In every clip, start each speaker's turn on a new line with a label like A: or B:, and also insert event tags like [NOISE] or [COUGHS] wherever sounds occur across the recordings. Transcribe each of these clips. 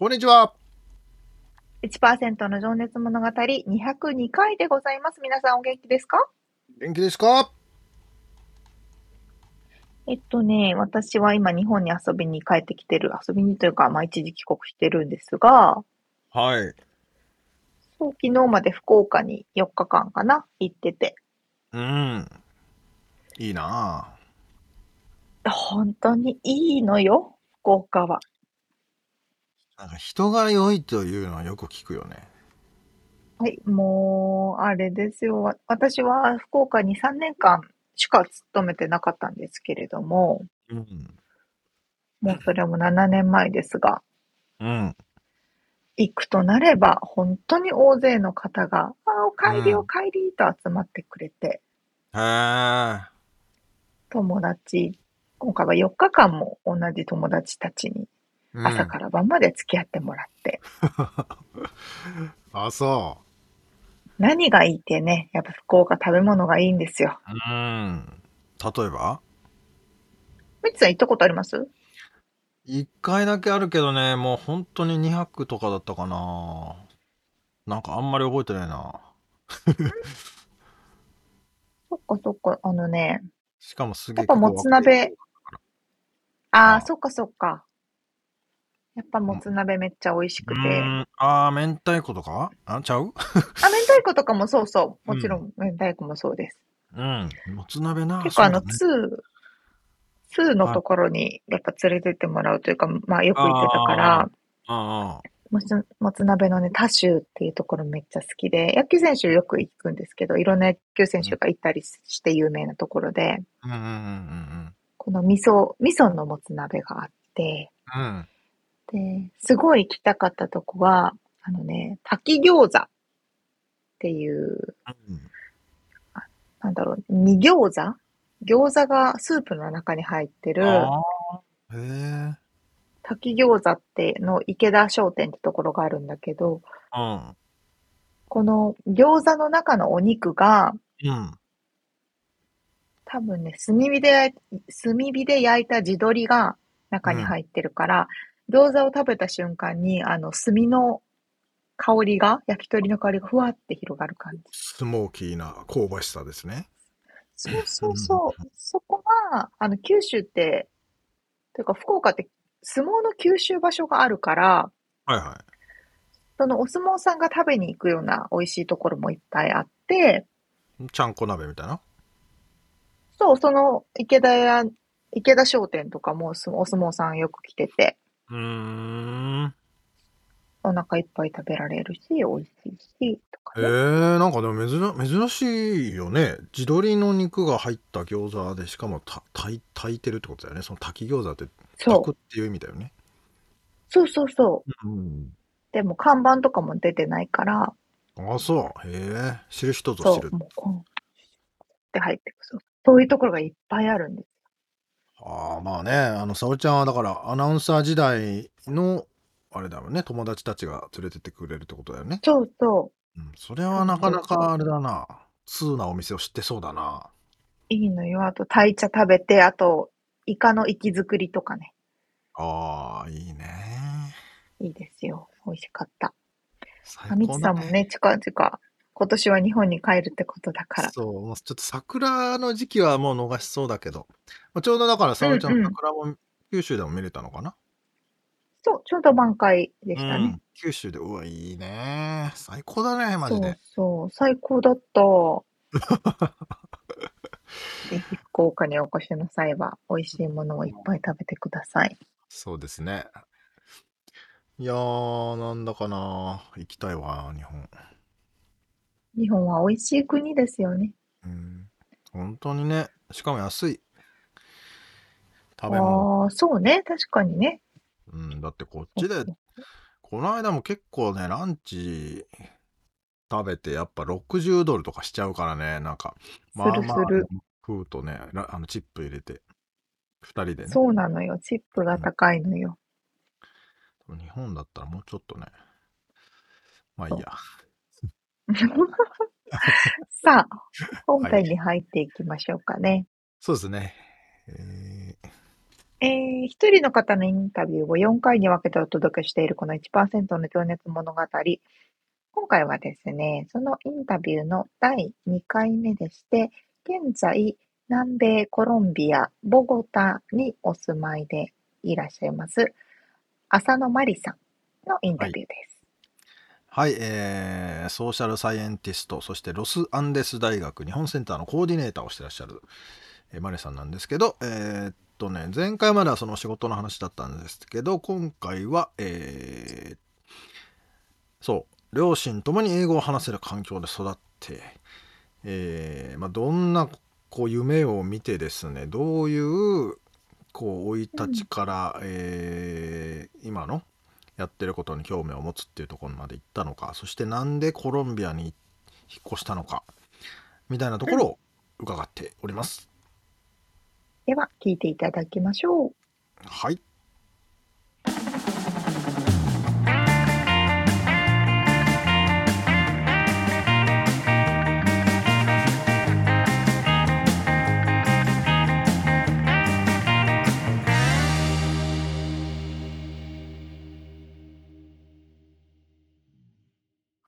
A: こんにちは。
B: 1%の情熱物語202回でございます。皆さんお元気ですか？
A: 元気ですか？
B: えっとね、私は今日本に遊びに帰ってきてる、遊びにというか、まあ一時帰国してるんですが、
A: はい。
B: そう、昨日まで福岡に4日間かな、行ってて。
A: うん。いいな
B: ぁ。本当にいいのよ、福岡は。
A: なんか人が良いというのはよく聞くよね。
B: はい、もう、あれですよ。私は福岡に3年間しか勤めてなかったんですけれども、
A: うん。
B: もうそれも7年前ですが、
A: うん。
B: 行くとなれば、本当に大勢の方が、あ、お帰りお帰りと集まってくれて。友達、今回は4日間も同じ友達たちに朝から晩まで付き合ってもらって。[LAUGHS]
A: あ、そ
B: う。何がいいってね、やっぱ福岡食べ物がいいんですよ。
A: うん。例えば？
B: みつさん行ったことあります？
A: 一回だけあるけどね、もう本当に2泊とかだったかな。なんかあんまり覚えてないな。[LAUGHS]
B: そっかそっか、あのね。
A: しかもすげえ。
B: やっぱもつ鍋。ああ、そっかそっか。やっぱもつ鍋めっちゃ美味しくて。
A: ああ、明太子とか？あ、ちゃう？
B: あ、明太子とかもそうそう。もちろん明太子もそうです。
A: うん。もつ鍋な。
B: 結構あの、ツー、通のところにやっぱ連れてってもらうというか、まあよく行ってたから、
A: あ
B: もつもつ鍋のね、多州っていうところめっちゃ好きで、野球選手よく行くんですけど、いろんな野球選手が行ったりして有名なところで、この味噌、味噌のもつ鍋があって、
A: うん、
B: で、すごい行きたかったとこは、あのね、炊き餃子っていう、うん、なんだろう、煮餃子？餃子がスープの中に入ってる、
A: へ
B: 炊き餃子っての池田商店ってところがあるんだけど、
A: うん、
B: この餃子の中のお肉が、
A: うん、
B: 多分ね、炭火で、炭火で焼いた地鶏が中に入ってるから、餃子を食べた瞬間に、あの、炭の香りが、焼き鳥の香りがふわって広がる感じ。
A: スモーキーな香ばしさですね。
B: そうそうそう。そこは、あの、九州って、というか福岡って相撲の九州場所があるから、
A: はいはい。
B: そのお相撲さんが食べに行くような美味しいところもいっぱいあって、
A: ちゃんこ鍋みたいな？
B: そう、その池田屋、池田商店とかもお相撲さんよく来てて、
A: うーん。
B: お腹いっぱい食べられるし、美味しいし、とか
A: へえなんかでも珍珍しいよね。地鶏の肉が入った餃子で、しかもた炊い炊いてるってことだよね。その炊き餃子って炊くっていう意味だよね。
B: そうそうそ
A: う。うん。
B: でも看板とかも出てないから、
A: ああ、そう。へえ。知る人ぞ
B: そ
A: 知る
B: う、。もうこう、って入ってくそう。そういうところがいっぱいあるんです。
A: ああ、まあね、あの、沙織ちゃんはだからアナウンサー時代の、あれだろうね、友達たちが連れてってくれるってことだよね。
B: そうそ
A: うん、それはなかなかあれだな。通なお店を知ってそうだな。
B: いいのよ。あと、鯛茶食べて、あと、イカの活き作りとかね。
A: ああ、いいね。
B: いいですよ。美味しかった。あみつさんもね、近々今年は日本に帰るってことだから。
A: そう、ちょっと桜の時期はもう逃しそうだけど、まあ、ちょうどだから、沙織ちゃん、桜も九州でも見れたのかな、
C: そう、ちょうど満開でしたね。
A: ん、九州で、うわ、いいね。最高だね、マジ
C: そうそう、最高だった。[LAUGHS] ぜひ福岡にお越しの際は、美味しいものをいっぱい食べてください。
A: そうですね。いやー、なんだかな。行きたいわ、日本。
C: 日本は美味しい国ですよね。
A: うん。本当にね。しかも安い。食べ物。
C: ああ、そうね。確かにね。
A: うん、だってこっちで、この間も結構ね、ランチ食べてやっぱ60ドルとかしちゃうからね、なんか、まあまあ食うとね、あのチップ入れて、2人でね。
C: そうなのよ。チップが高いのよ。
A: うん、日本だったらもうちょっとね、まあいいや。[LAUGHS]
C: さあ、本編に入っていきましょうかね。はい、
A: そうですね。え
C: ーえー、一人の方のインタビューを4回に分けてお届けしているこの1%の情熱物語。今回はですね、そのインタビューの第2回目でして、現在、南米コロンビア、ボゴタにお住まいでいらっしゃいます、浅野真理さんのインタビューです。
A: はい、はい、えー、ソーシャルサイエンティスト、そしてロスアンデス大学日本センターのコーディネーターをしてらっしゃる、えー、マリさんなんですけど、えー、とね、前回まではその仕事の話だったんですけど、今回は、えー、そう、両親ともに英語を話せる環境で育って、えー、まあ、どんなこう夢を見てですね、どういうこう生い立ちから、うん、えー、今のやってることに興味を持つっていうところまで行ったのか、そしてなんでコロンビアに引っ越したのか、みたいなところを伺っております。
C: では、聞いていただきましょう。
A: はい。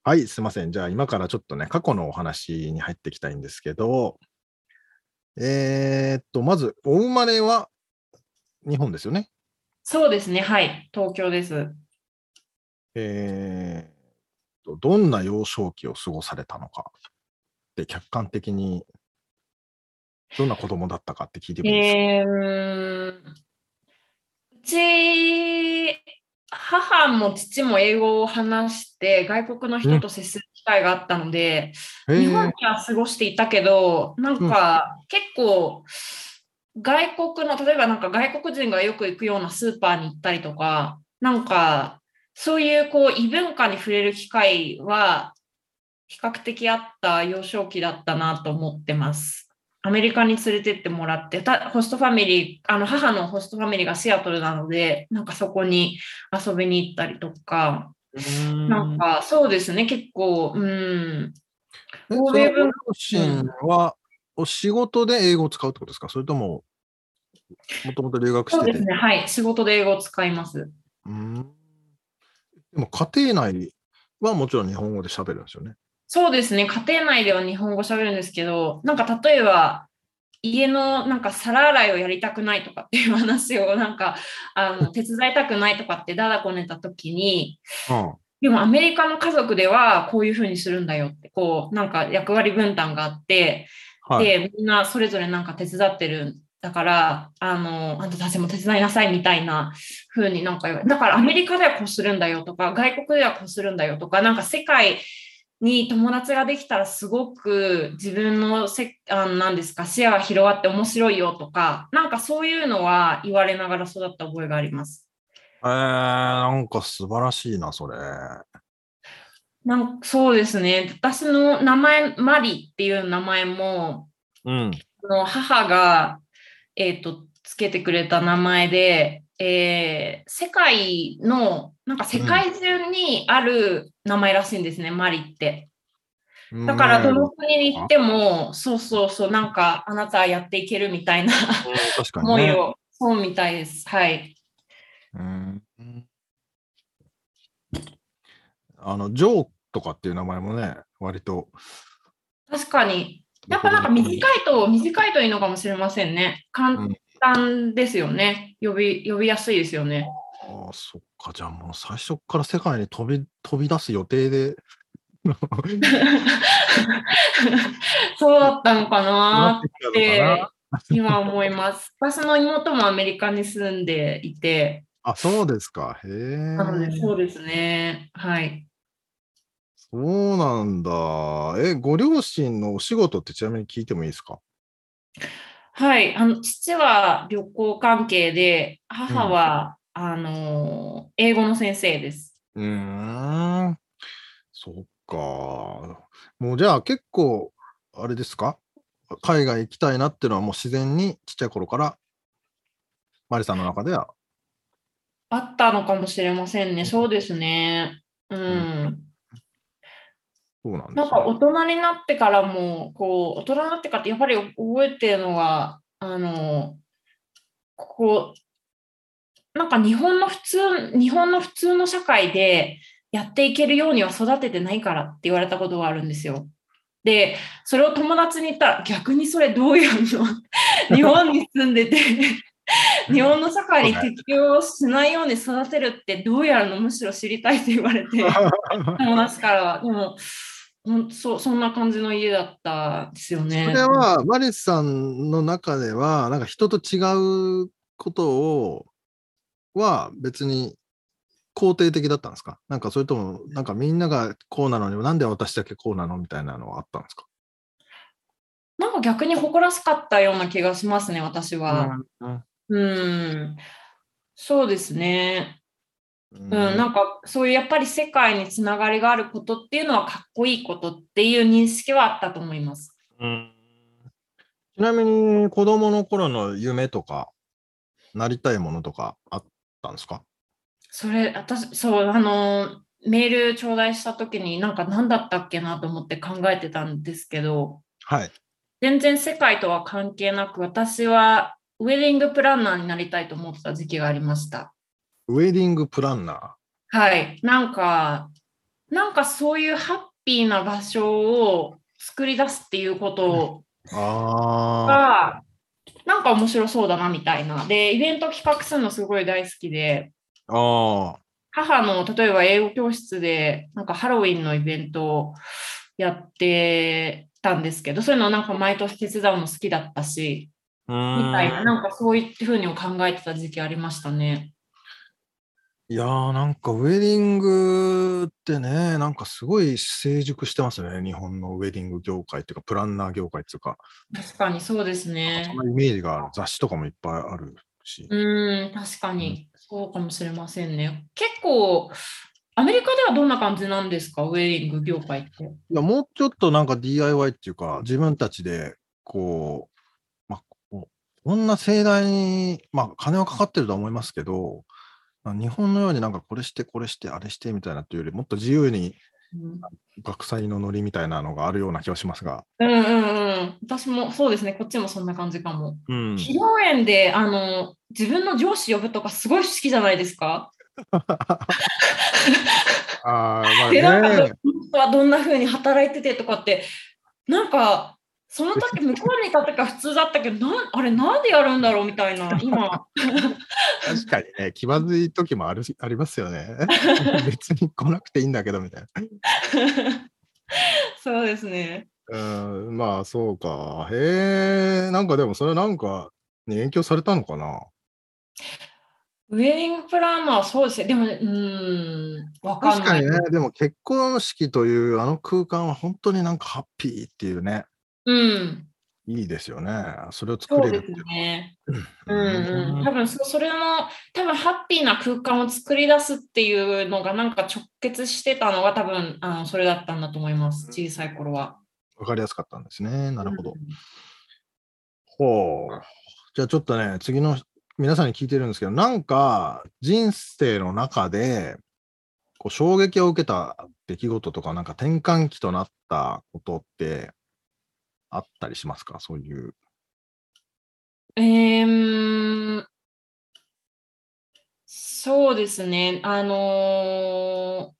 A: はい、すいません。じゃあ今からちょっとね、過去のお話に入っていきたいんですけど、えー、っと、まず、お生まれは日本ですよね？
D: そうですね、はい、東京です。
A: えー、と、どんな幼少期を過ごされたのかで、客観的にどんな子供だったかって聞いてもいいですか、えー、
D: うち、母も父も英語を話して外国の人と接する機会があったので、日本には過ごしていたけどなんか結構外国の例えばなんか外国人がよく行くようなスーパーに行ったりとかなんかそういうこう異文化に触れる機会は比較的あった幼少期だったなと思ってます。アメリカに連れてってもらって、ホストファミリー、あの母のホストファミリーがシアトルなので、なんかそこに遊びに行ったりとか、んなんかそうですね、結構、うん。
A: 欧米文化はお仕事で英語を使うってことですか？それとも、もともと留学して
D: て？そうですね、はい、仕事で英語を使います。うん
A: でも家庭内はもちろん日本語で喋るんですよね。
D: そうですね、家庭内では日本語喋るんですけど、なんか例えば、家のなんか皿洗いをやりたくないとかっていう話をなんかあの手伝いたくないとかってだだこねた時に、うん、でもアメリカの家族ではこういうふうにするんだよってこうなんか役割分担があって、はい、でみんなそれぞれなんか手伝ってるだからあのあんたたちも手伝いなさいみたいな風になんかだからアメリカではこうするんだよとか外国ではこうするんだよとかなんか世界に友達ができたらすごく自分のせあなんですか視野が広がって面白いよとかなんかそういうのは言われながら育った覚えがあります。
A: えー、なんか素晴らしいなそれ。
D: なんそうですね私の名前マリっていう名前も、うん、の母が、えーとつけてくれた名前でえー、世界の、なんか世界中にある名前らしいんですね、うん、マリって。だからどの国に行っても、そうそうそう、なんかあなたはやっていけるみたいな思いを、そうみたいです。はい。うん
A: あの、ジョーとかっていう名前もね、割と。
D: 確かに。やっぱなんか短いと、短いといいのかもしれませんね。簡単ですよね。呼び、呼びやすいですよね。
A: ああ、そっか。じゃあもう最初から世界に飛び飛び出す予定で。[LAUGHS]
D: そうだったのかな
A: なって
D: 今思います。[LAUGHS] 私の妹もアメリカに住んでいて、
A: あ、そうですか。へえ。
D: なのでそうですね。はい。
A: そうなんだ。え、ご両親のお仕事ってちなみに聞いてもいいですか？
D: はい。あの父は旅行関係で、母は、あの英語の先生です。
A: うーん。そっか。もうじゃあ結構、あれですか？海外行きたいなっていうのはもう自然にちっちゃい頃から、マリさんの中では。
D: あったのかもしれませんね。そうですね。うん。
A: そうなんです、ね。
D: なんか大人になってからも、こう、大人になってからってやっぱり覚えてるのが、あの、こう、なんか日本の普通、日本の普通の社会でやっていけるようには育ててないからって言われたことがあるんですよ。で、それを友達に言ったら、逆にそれどうやんの？[LAUGHS] 日本に住んでて、[LAUGHS] 日本の社会に適応しないように育てるってどうやるの？むしろ知りたいって言われて。[LAUGHS] 友達からは。でも、ほんそうそんな感じの家だったんですよね。
A: それは、マリスさんの中では、なんか人と違うことを、は別に肯定的だったんですか？なんかそれとも、なんかみんながこうなのに、なんで私だけこうなのみたいなのはあったんですか？
D: なんか逆に誇らしかったような気がしますね、私は。
A: うん
D: うん。そうですね。
A: うん
D: うん、なんかそういうやっぱり世界につながりがあることっていうのはかっこいいことっていう認識はあったと思います。
A: うんちなみに子供の頃の夢とか、なりたいものとかあったんですか？
D: それ、私、そう、あの、メール頂戴した時になんか何だったっけなと思って考えてたんですけど、
A: はい。
D: 全然世界とは関係なく、私はウェディングプランナーになりたいと思ってた時期がありました。
A: ウェディングプランナ
D: はい。なんか、なんかそういうハッピーな場所を作り出すっていうことが、なんか面白そうだなみたいな。で、イベント企画するのすごい大好きで、
A: あ。
D: 母の例えば英語教室でなんかハロウィンのイベントをやってたんですけど、そういうのなんか毎年手伝うの好きだったし、
A: み
D: みたいな、なんかそういうふうにも考えてた時期ありましたね。
A: いやーなんかウェディングってね、なんかすごい成熟してますね、日本のウェディング業界っていうか、プランナー業界っていうか、
D: 確かにそうですね
A: そ。のイメージがある、雑誌とかもいっぱいあるし。
D: うーん、確かにそうかもしれませんね。結構、アメリカではどんな感じなんですか、ウェディング業界って。
A: いやもうちょっとなんか DIY っていうか、自分たちでこう、まあ、こんな盛大に、まあ、金はかかってるとは思いますけど、まあ日本のようになんかこれして、これして、あれしてみたいなっていうより、もっと自由に
D: うん
A: 学祭のノリみたいなのがあるような気がしますが。
D: うんうんうん。私もそうですね、こっちもそんな感じかも。
A: うん。
D: 披露宴であの自分の上司呼ぶとかすごい好きじゃないですか？[LAUGHS]
A: あー
D: で、なんか、
A: まあね。
D: この人はどんな風に働いててとかって、なんか、その時向こうにいた時は普通だったけど、なんあれ、なんでやるんだろうみたいな、今。
A: 確かにね、気まずい時もある [LAUGHS] ありますよね。[LAUGHS] 別に来なくていいんだけどみたいな。[LAUGHS]
D: そうですね。
A: うん、まあそうか。へえ、なんかでもそれなんかに影響されたのかな？
D: ウェディングプランナー、そうですね。でも、うーん、わかんない。
A: 確かにね、でも結婚式というあの空間は本当になんかハッピーっていうね、
D: うん、
A: いいですよね。それを作
D: そうです
A: れるっていう
D: ね。
A: のは。
D: うんうん、多分そそれの多分ハッピーな空間を作り出すっていうのがなんか直結してたのが多分あのそれだったんだと思います小さい頃は。
A: わかりやすかったんですね。なるほど。
D: うん
A: ほう。じゃあちょっとね、次の皆さんに聞いてるんですけど、なんか人生の中でこう衝撃を受けた出来事とか、なんか転換期となったことってあったりしますか？そういう。
D: えー、そうですね。あのー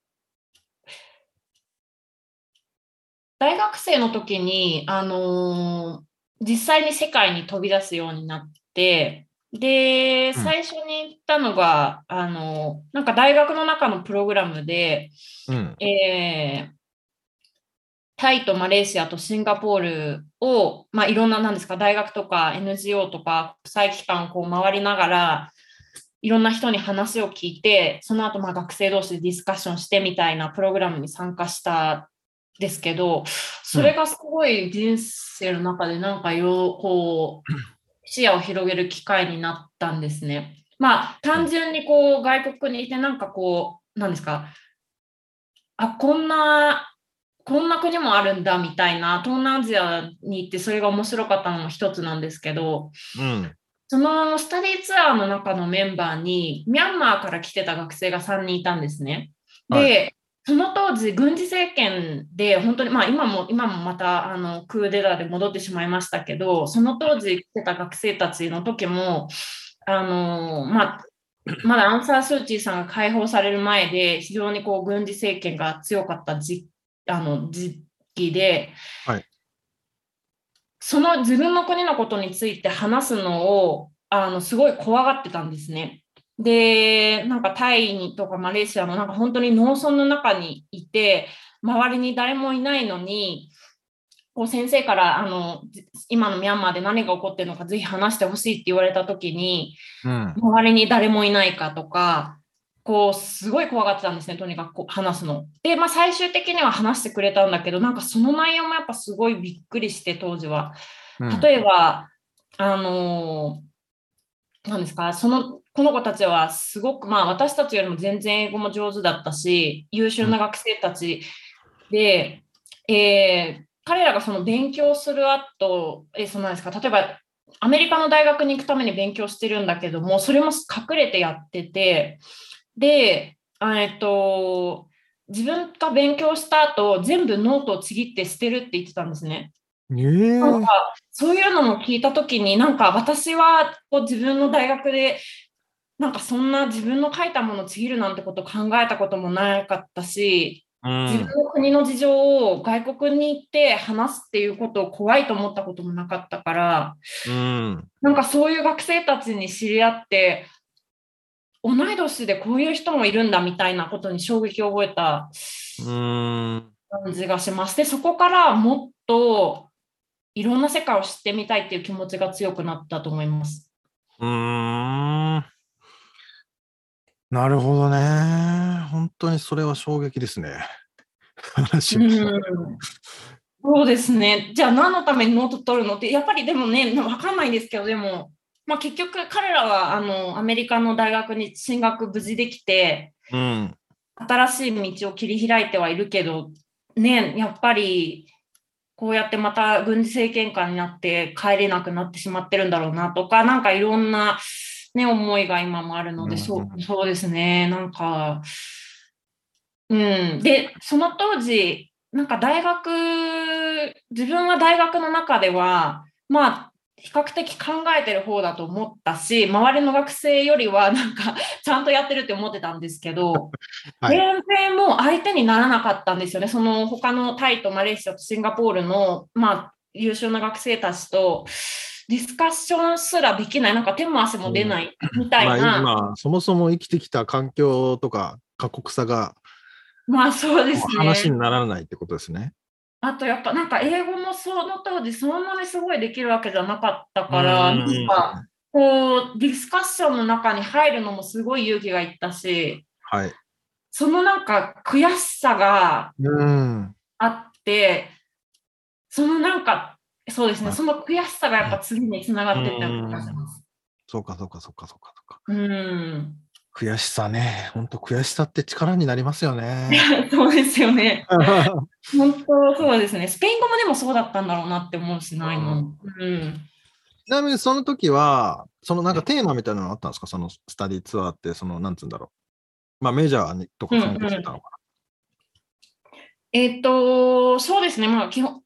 D: 大学生の時に、あのー実際に世界に飛び出すようになって、で、
A: うん
D: 最初に行ったのが、あの、なんか大学の中のプログラムで、
A: うん。
D: えータイとマレーシアとシンガポールを、まあ、いろんな、なんですか、大学とか NGO とか国際機関をこう回りながら、いろんな人に話を聞いて、その後まあ学生同士でディスカッションしてみたいなプログラムに参加したんですけど、それがすごい人生の中でなんかいろいろこう、視野を広げる機会になったんですね。まあ、単純にこう、外国にいてなんかこう、なんですか、あ、こんな、こんな国もあるんだみたいな、東南アジアに行ってそれが面白かったのも一つなんですけど、
A: うん。
D: そのスタディツアーの中のメンバーに、ミャンマーから来てた学生が3人いたんですね。で、
A: は
D: その当時、軍事政権で、本当に、まあ今も、今もまたあのクーデターで戻ってしまいましたけど、その当時来てた学生たちの時も、あのまあ、まだアンサー・スー・チーさんが解放される前で、非常にこう軍事政権が強かった時あの時期で、
A: はい
D: その自分の国のことについて話すのをあのすごい怖がってたんですね。で、なんかタイにとかマレーシアのなんか本当に農村の中にいて、周りに誰もいないのに、こう先生からあの今のミャンマーで何が起こってるのかぜひ話してほしいって言われた時に、
A: うん。
D: 周りに誰もいないかとか、こうすごい怖がってたんですね、とにかく話すの。で、まあ、最終的には話してくれたんだけど、なんかその内容もやっぱすごいびっくりして、当時は。
A: うん
D: 例えば、あのーなんですか、その、この子たちはすごく、まあ私たちよりも全然英語も上手だったし、優秀な学生たちで、えー彼らがその勉強する後、えそのなんですか、例えばアメリカの大学に行くために勉強してるんだけども、それも隠れてやってて、で、あえっと、自分が勉強した後、全部ノートをちぎって捨てるって言ってたんですね。
A: ええ
D: なんかそういうのも聞いたときに、なんか私はこう自分の大学で、なんかそんな自分の書いたものをちぎるなんてこと考えたこともなかったし、
A: うん
D: 自分の国の事情を外国に行って話すっていうことを怖いと思ったこともなかったから、
A: うん。
D: なんかそういう学生たちに知り合って、同い年でこういう人もいるんだみたいなことに衝撃を覚えた
A: うん。
D: 感じがします。で、そこからもっといろんな世界を知ってみたいっていう気持ちが強くなったと思います。
A: うーん。なるほどね。本当にそれは衝撃ですね。話
D: そうですね。じゃあ何のためにノート取るのって、やっぱりでもね、わかんないんですけど、でも、まあ、結局彼らはあのアメリカの大学に進学無事できて、
A: うん。
D: 新しい道を切り開いてはいるけど、ね、やっぱりこうやってまた軍事政権下になって帰れなくなってしまってるんだろうなとか、なんかいろんな、ね、思いが今もあるので、そ
A: うん
D: うそうですね、なんか、うん、で、その当時、なんか大学、自分は大学の中では、まあ、比較的考えてる方だと思ったし、周りの学生よりは [LAUGHS] なんかちゃんとやってるって思ってたんですけど、
A: はい
D: 全然もう相手にならなかったんですよね。その他のタイとマレーシアとシンガポールの、まあ、優秀な学生たちとディスカッションすらできない、なんか手も汗も出ないみたい
A: まあ、
D: な、
A: 今、そもそも生きてきた環境とか過酷さが
D: まあそうです
A: 話に
D: ね。
A: ならないってことですね。
D: あとやっぱなんか英語もその当時そんなにすごいできるわけじゃなかったから、
A: うん
D: なんかこうディスカッションの中に入るのもすごい勇気がいったし、
A: はい。
D: そのなんか悔しさが
A: うん。
D: あって、そのなんか、そうですね、
A: はい
D: その悔しさがやっぱ次につながってった気がします。
A: そうか、そうか、そうか、そうか、そうか。
D: うん。
A: 悔しさね。本当悔しさって力になりますよね。[LAUGHS]
D: そうですよね。本当そうですね。スペイン語もでもそうだったんだろうなって思うしないの。うん。
A: ちなみにその時は、そのなんかテーマみたいなのあったんですか？そのスタディツアーって、そのなんつうんだろう。まあメジャーにとか参加してたのか
D: えっ、と、そうですね、まあ基本、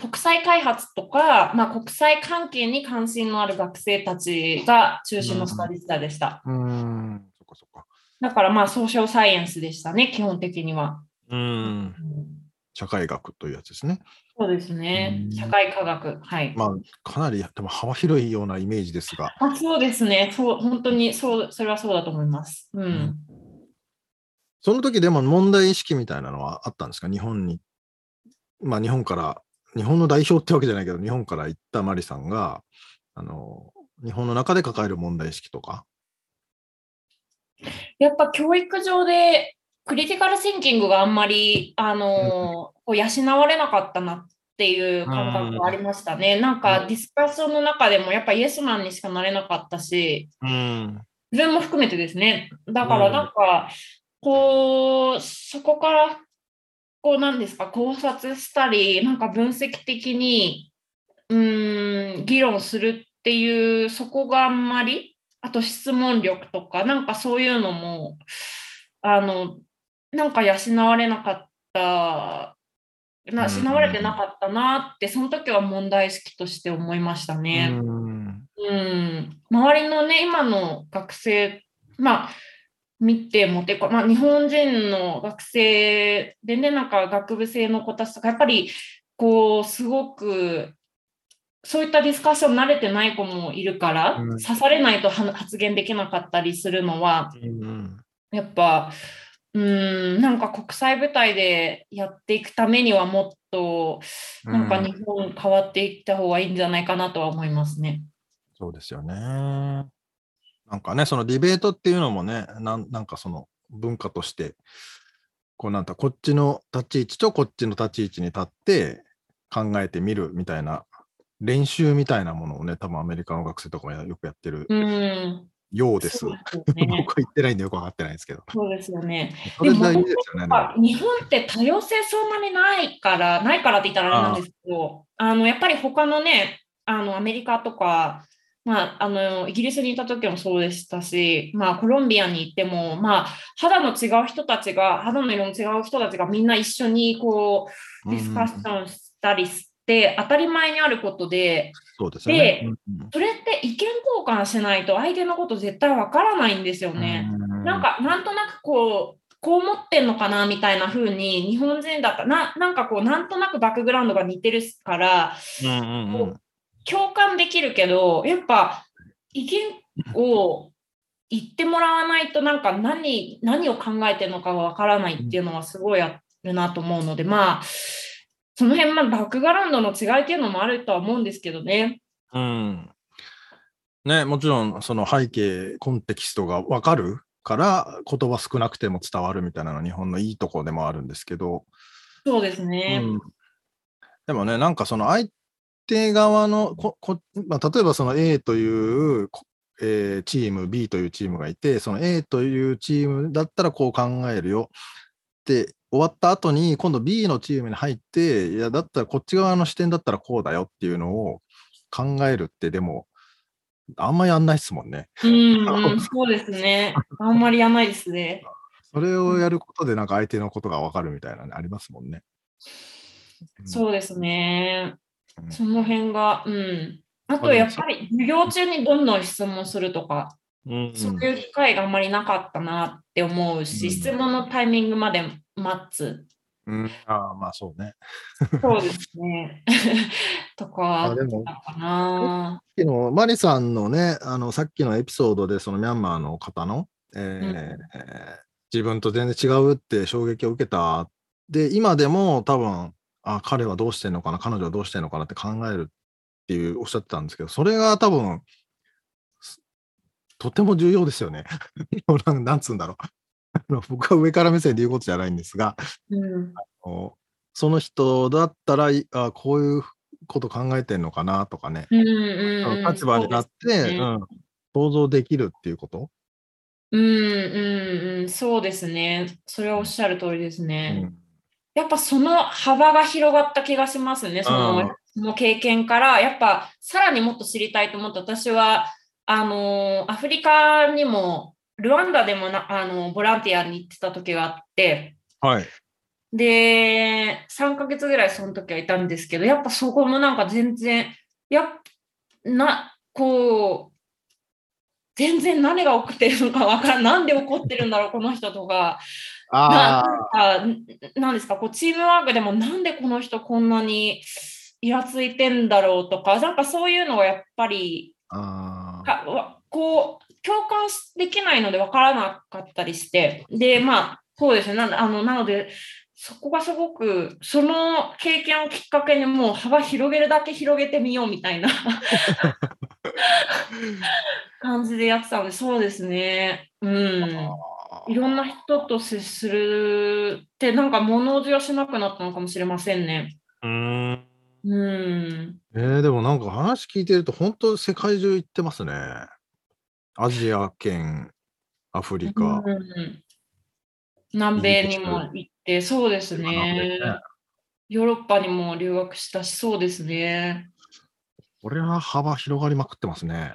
D: 国際開発とか、まあ、国際関係に関心のある学生たちが中心のスタディツアーでした。
A: な。うーん。そっかそっか。
D: だからまあソーシャルサイエンスでしたね、基本的には。
A: うーん。社会学というやつですね。
D: そうですね
A: う。ん
D: 社会科学。はい。
A: まあ、かなりでも幅広いようなイメージですが、
D: あそうですね。そう、本当にそう、それはそうだと思います。うん。
A: んその時でも問題意識みたいなのはあったんですか？日本に。まあ、日本から、日本の代表ってわけじゃないけど、日本から行ったマリさんが、あの、日本の中で抱える問題意識とか。
D: やっぱ教育上でクリティカルシンキングがあんまり、あのこう養われなかったなっていう感覚がありましたね。なんかディスカッションの中でもやっぱイエスマンにしかなれなかったし、
A: うん。
D: 自分も含めてですね。だか
A: うん
D: らなんか、こう、そこから、こうなんですか、考察したり、なんか分析的に、うーん、議論するっていう、そこがあんまり、あと質問力とか、なんかそういうのも、あの、なんか養われなかった、な
A: うん
D: 養われてなかったなって、その時は問題意識として思いましたね。
A: うん。
D: うん、周りのね、今の学生、まあ、見てもてか、まあ、日本人の学生でね、なんか学部生の子たちとか、やっぱり、こう、すごく、そういったディスカッション慣れてない子もいるから、
A: うん
D: 刺されないとは発言できなかったりするのは、
A: うん
D: やっぱ、うん、なんか国際舞台でやっていくためにはもっと、なんか日本変わっていった方がいいんじゃないかなとは思いますね。
A: そうですよね。なんかね、そのディベートっていうのもね、なんなんかその文化として、こうなんかこっちの立ち位置とこっちの立ち位置に立って考えてみるみたいな練習みたいなものをね、多分アメリカの学生とかもよくやってる
D: うん。
A: ようです。
D: ですよね [LAUGHS]
A: 僕は言ってないんでよくわかってないんですけど。
D: そうですよね。
A: それ大事ですよね。
D: あ日本って多様性そんなにないから、ないからって言ったらあれなんですけど、あのやっぱり他のね、あのアメリカとか、まあ、あのイギリスにいた時もそうでしたし、まあ、コロンビアに行っても、まあ、肌の違う人たちが、肌の色の違う人たちがみんな一緒にこうディスカッションしたりして、当たり前にあることで、
A: そうですよね。
D: で
A: うん
D: それって意見交換しないと相手のこと絶対わからないんですよね。
A: うん
D: なんか、なんとなくこう、こう思ってんのかなみたいな風に、日本人だったらな、なんかこう、なんとなくバックグラウンドが似てるから、
A: うんうんうん
D: 共感できるけど、やっぱ、意見を言ってもらわないと、なんか何、何を考えてるのかがわからないっていうのはすごいあるなと思うので、まあ、その辺、まあ、バックグラウンドの違いっていうのもあるとは思うんですけどね。
A: うん。ね、もちろんその背景、コンテキストがわかるから言葉少なくても伝わるみたいなのは日本のいいとこでもあるんですけど、
D: そうですね。
A: うんでもね、なんかその相手側のここ、まあ、例えばその A という、こえーチーム、B というチームがいて、その A というチームだったらこう考えるよ終わった後に、今度 B のチームに入って、いや、だったらこっち側の視点だったらこうだよっていうのを考えるって、でも、あんまやんないっすもんね。
D: うん、うん、[LAUGHS] そうですね。あんまりやらないですね。
A: それをやることで、なんか相手のことがわかるみたいなのありますもんね。
D: そうですね。
A: うん
D: その辺が、うん。あと、やっぱり授業中にどんどん質問するとか、
A: うん
D: そういう機会があんまりなかったなって思うし、
A: うん
D: 質問のタイミングまで待つ。
A: うん、ああ、まあそうね。
D: そうですね。[LAUGHS] とか、
A: あでも
D: あったかな。
A: さっきのマリさんのね、あのさっきのエピソードで、そのミャンマーの方の、えー自分と全然違うって衝撃を受けた。で、今でも多分、あ、彼はどうしてんのかな、彼女はどうしてんのかなって考えるっていうおっしゃってたんですけど、それが多分、すとても重要ですよね。[LAUGHS] なんなんつうんだろう。[LAUGHS] 僕は上から目線で言うことじゃないんですが、
D: うん。
A: あのその人だったら、いあこういうこと考えてんのかなとかね、
D: うんうんうん。
A: 立場になって、
D: ね
A: うん、想像できるっていうこと、
D: うんうんうん。そうですね。それはおっしゃる通りですね。
A: うん
D: やっぱその幅が広がった気がしますね、そ
A: うん
D: のその経験から、やっぱさらにもっと知りたいと思って、私はあのアフリカにも、ルワンダでもなあのボランティアに行ってた時があって、
A: はい。
D: で、3ヶ月ぐらいその時はいたんですけど、やっぱそこもなんか全然、やっな、こう、全然何が起きてるのかわからん、なんで怒ってるんだろう、この人とか、
A: あ
D: あなんですかこうチームワークでもなんでこの人こんなにイラついてんだろうとかなんかそういうのがやっぱり
A: あ。
D: かわこう共感しできないので分からなかったりしてでまあそうですねなあのなのでそこがすごくその経験をきっかけにもう幅広げるだけ広げてみようみたいな [LAUGHS] 感じでやってたのでそうですねうんいろんな人と接するってなんか物おじはしなくなったのかもしれませんね。
A: うん。
D: うん
A: えー、でもなんか話聞いてると本当世界中行ってますね。アジア圏、アフリカ。
D: うん南米にも行って、そうですね
A: ね。
D: ヨーロッパにも留学したし、そうですね。
A: これは幅広がりまくってますね。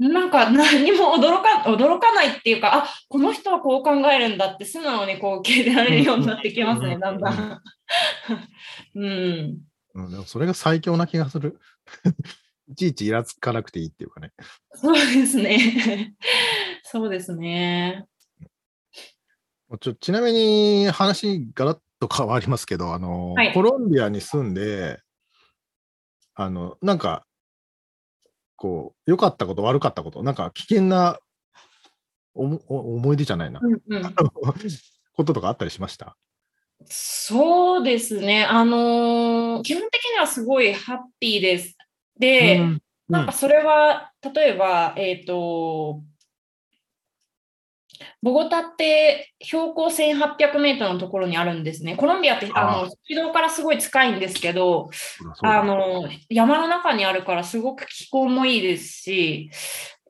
D: なんか何も驚か [LAUGHS] 驚かないっていうか、あこの人はこう考えるんだって素直にこう受け入れられるようになってきますね、
A: うん
D: だんだん。[LAUGHS] うん、
A: うん、でもそれが最強な気がする。[LAUGHS] いちいちイラつかなくていいっていうかね。
D: そうですね。そうですね。
A: ちょちなみに話ガラッと変わりますけど、あの、
D: はい
A: コロンビアに住んで、あの、なんか、こう、良かったこと、悪かったこと、なんか危険なおもお思い出じゃないな、
D: うんうん [LAUGHS]
A: こととかあったりしました？
D: そうですね。あのー基本的にはすごいハッピーです。で、
A: うん
D: なんかそれは、例えば、えっ、と、ボゴタって標高1800メートルのところにあるんですね。コロンビアってあ
A: あ
D: の軌道からすごい近いんですけど、あの山の中にあるからすごく気候もいいですし、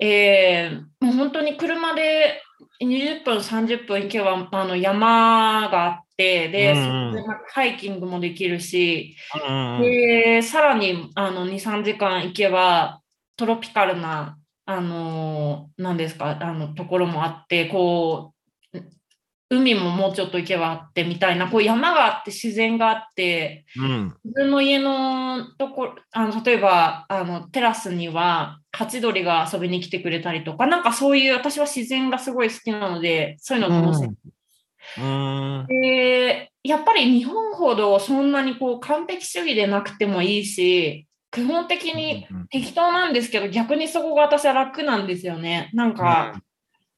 D: えーもう本当に車で20分、30分行けばあの山があって、で、
A: うんうん。
D: ハイキングもできるし、
A: うんうん
D: で、さらにあの2、3時間行けばトロピカルな、あのなんですか、あのところもあって、こう、海ももうちょっと行けばあってみたいな、こう山があって自然があって、
A: うん。
D: 自分の家のとこあの例えばあのテラスにはハチドリが遊びに来てくれたりとか、なんかそういう私は自然がすごい好きなので、そういうのを楽し
A: うん。
D: でやっぱり日本ほどそんなにこう完璧主義でなくてもいいし、基本的に適当なんですけど、逆にそこが私は楽なんですよね。なんか、